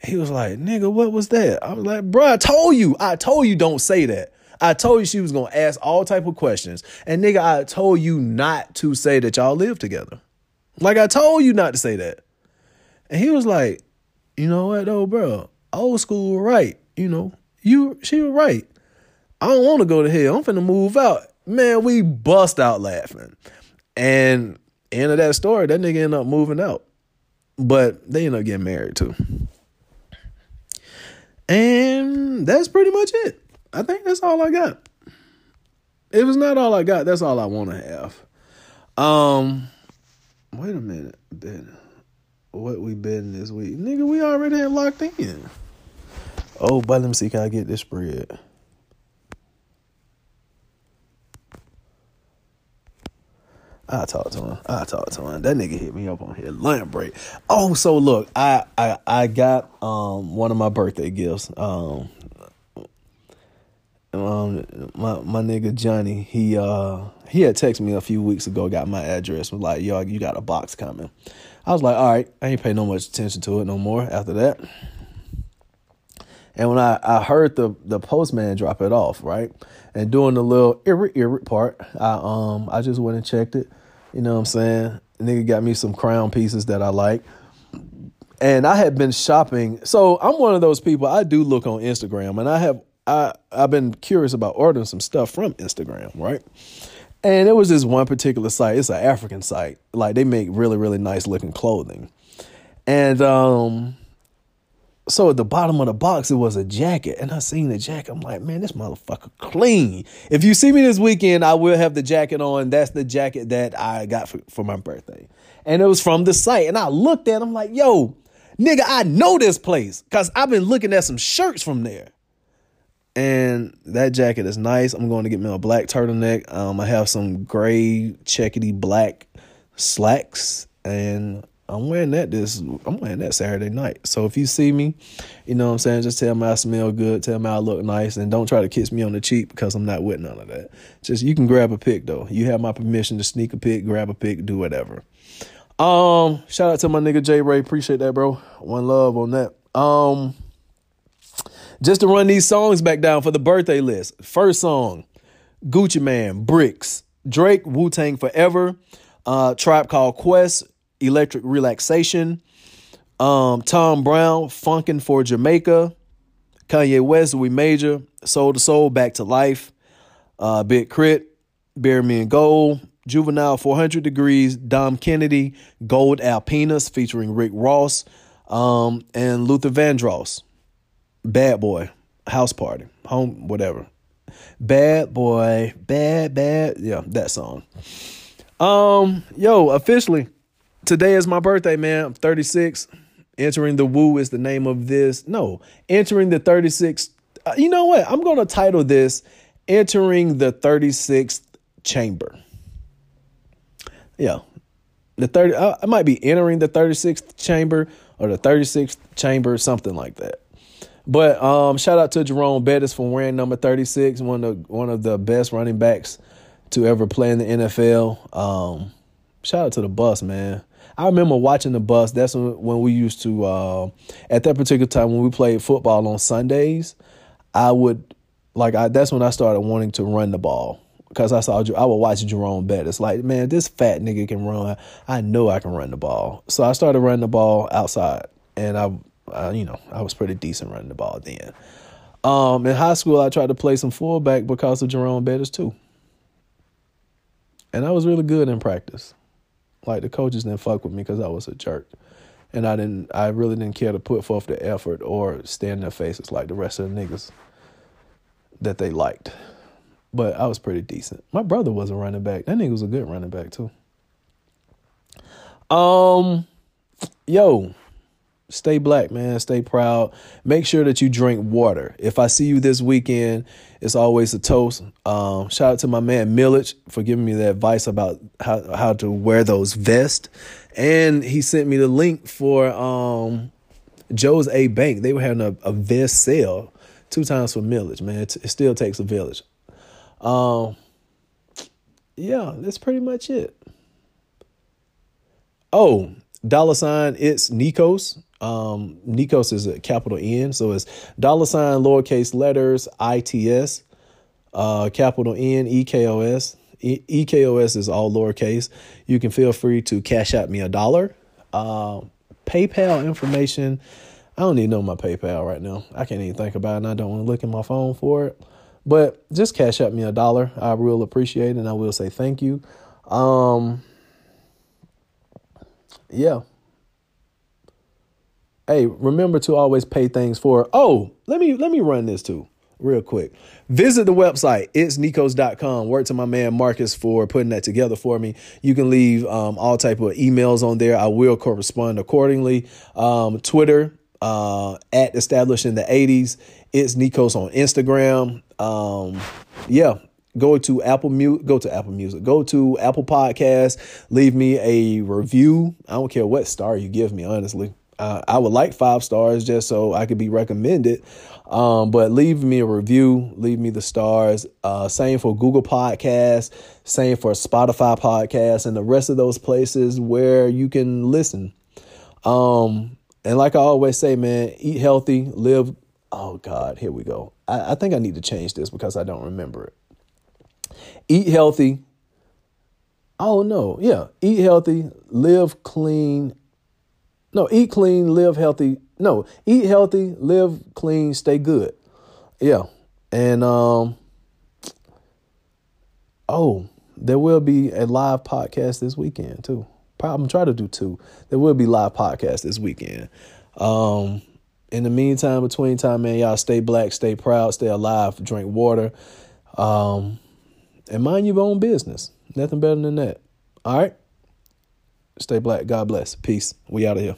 He was like, nigga, what was that? I was like, bro, I told you. I told you don't say that. I told you she was gonna ask all type of questions. And nigga, I told you not to say that y'all live together. Like I told you not to say that. And he was like, you know what though, bro? Old school right. You know, you she was right. I don't want to go to hell. I'm finna move out. Man, we bust out laughing. And end of that story, that nigga ended up moving out. But they ended up getting married too. And that's pretty much it. I think that's all I got. If it's not all I got, that's all I want to have. Um, wait a minute. What we betting this week, nigga? We already had locked in. Oh, but let me see. Can I get this spread? I talk to him. I talk to him. That nigga hit me up on here lunch break. Oh, so look, I I I got um one of my birthday gifts. Um, um my my nigga Johnny, he uh he had texted me a few weeks ago, got my address, was like, yo, you got a box coming. I was like, all right, I ain't pay no much attention to it no more after that. And when I, I heard the the postman drop it off, right? And doing the little irrit irrit part, I um I just went and checked it. You know what I'm saying? The nigga got me some crown pieces that I like. And I had been shopping. So I'm one of those people, I do look on Instagram and I have I I've been curious about ordering some stuff from Instagram, right? And it was this one particular site. It's an African site. Like they make really, really nice looking clothing. And um so at the bottom of the box, it was a jacket. And I seen the jacket. I'm like, man, this motherfucker clean. If you see me this weekend, I will have the jacket on. That's the jacket that I got for, for my birthday. And it was from the site. And I looked at it, I'm like, yo, nigga, I know this place. Cause I've been looking at some shirts from there. And that jacket is nice. I'm going to get me a black turtleneck. Um, I have some gray checkety black slacks and I'm wearing that this I'm wearing that Saturday night. So if you see me, you know what I'm saying, just tell me I smell good, tell me I look nice, and don't try to kiss me on the cheek because I'm not with none of that. Just you can grab a pic though. You have my permission to sneak a pic, grab a pic, do whatever. Um, shout out to my nigga J Ray. Appreciate that, bro. One love on that. Um just to run these songs back down for the birthday list. First song, Gucci Mane, Bricks, Drake, Wu Tang Forever, uh, Tribe Called Quest, Electric Relaxation, um, Tom Browne, Funkin' for Jamaica, Kanye West, We Major, Soul II Soul, Back to Life, uh, Big K.R.I.T, Bear Me in Gold, Juvenile 400 Degrees, Dom Kennedy, Gold Alpinas featuring Rick Ross, um, and Luther Vandross. Bad Boy, House Party, Home, whatever. Bad Boy, Bad, Bad, yeah, that song. Um, yo, officially, today is my birthday, man. I'm 36. Entering the Wu is the name of this. No, entering the 36th. Uh, you know what? I'm going to title this Entering the 36th Chamber. Yeah. The 30 uh, I might be entering the 36th chamber or the 36th chamber something like that. But um, shout out to Jerome Bettis for wearing number 36, one of the, one of the best running backs to ever play in the NFL. Um, shout out to the bus, man. I remember watching the bus. That's when, we used to, uh, at that particular time when we played football on Sundays, I would, like, I, that's when I started wanting to run the ball because I saw, I would watch Jerome Bettis. Like, man, this fat nigga can run. I know I can run the ball. So I started running the ball outside, and I, I you know, I was pretty decent running the ball then. Um, in high school, I tried to play some fullback because of Jerome Bettis too. And I was really good in practice. Like the coaches didn't fuck with me because I was a jerk, and I didn't. I really didn't care to put forth the effort or stand in their faces like the rest of the niggas that they liked. But I was pretty decent. My brother was a running back. That nigga was a good running back too. Um, yo, stay black, man. Stay proud. Make sure that you drink water. If I see you this weekend, it's always a toast. Um, shout out to my man Millich for giving me the advice about how how to wear those vests, and he sent me the link for um, Jos. A. Bank. They were having a, a vest sale two times for Millich. Man, it, it still takes a village. Um, yeah, that's pretty much it. Oh, dollar sign, it's Nekos. Um, Nekos is a capital N, so it's dollar sign, lowercase letters, ITS, uh, capital N, EKOS. EKOS is all lowercase. You can feel free to cash out me a dollar. Uh, PayPal information. I don't even know my PayPal right now. I can't even think about it, and I don't want to look at my phone for it. But just cash out me a dollar. I will appreciate it, and I will say thank you. Um, yeah. Hey, remember to always pay things for. Oh, let me let me run this too real quick. Visit the website, it's nekos.com. Work to my man Marcus for putting that together for me. You can leave um, all type of emails on there. I will correspond accordingly. Um, Twitter, uh, at established in the 80s. It's Nekos on Instagram. Um, yeah, go to Apple Music, go to Apple Music, go to Apple Podcast, leave me a review. I don't care what star you give me, honestly. Uh, I would like five stars just so I could be recommended. Um, but leave me a review, leave me the stars. Uh, same for Google Podcasts, same for Spotify Podcasts, and the rest of those places where you can listen. Um, and like I always say, man, eat healthy, live. Oh God, here we go. I, I think I need to change this because I don't remember it. Eat healthy. Oh no, yeah. Eat healthy, live clean. No, eat clean, live healthy. No, eat healthy, live clean, stay good. Yeah. And um oh, there will be a live podcast this weekend too. I'm trying to do two. There will be live podcast this weekend. Um in the meantime, between time, man, y'all stay black, stay proud, stay alive, drink water. Um and mind your own business. Nothing better than that. All right. Stay black. God bless. Peace. We out of here.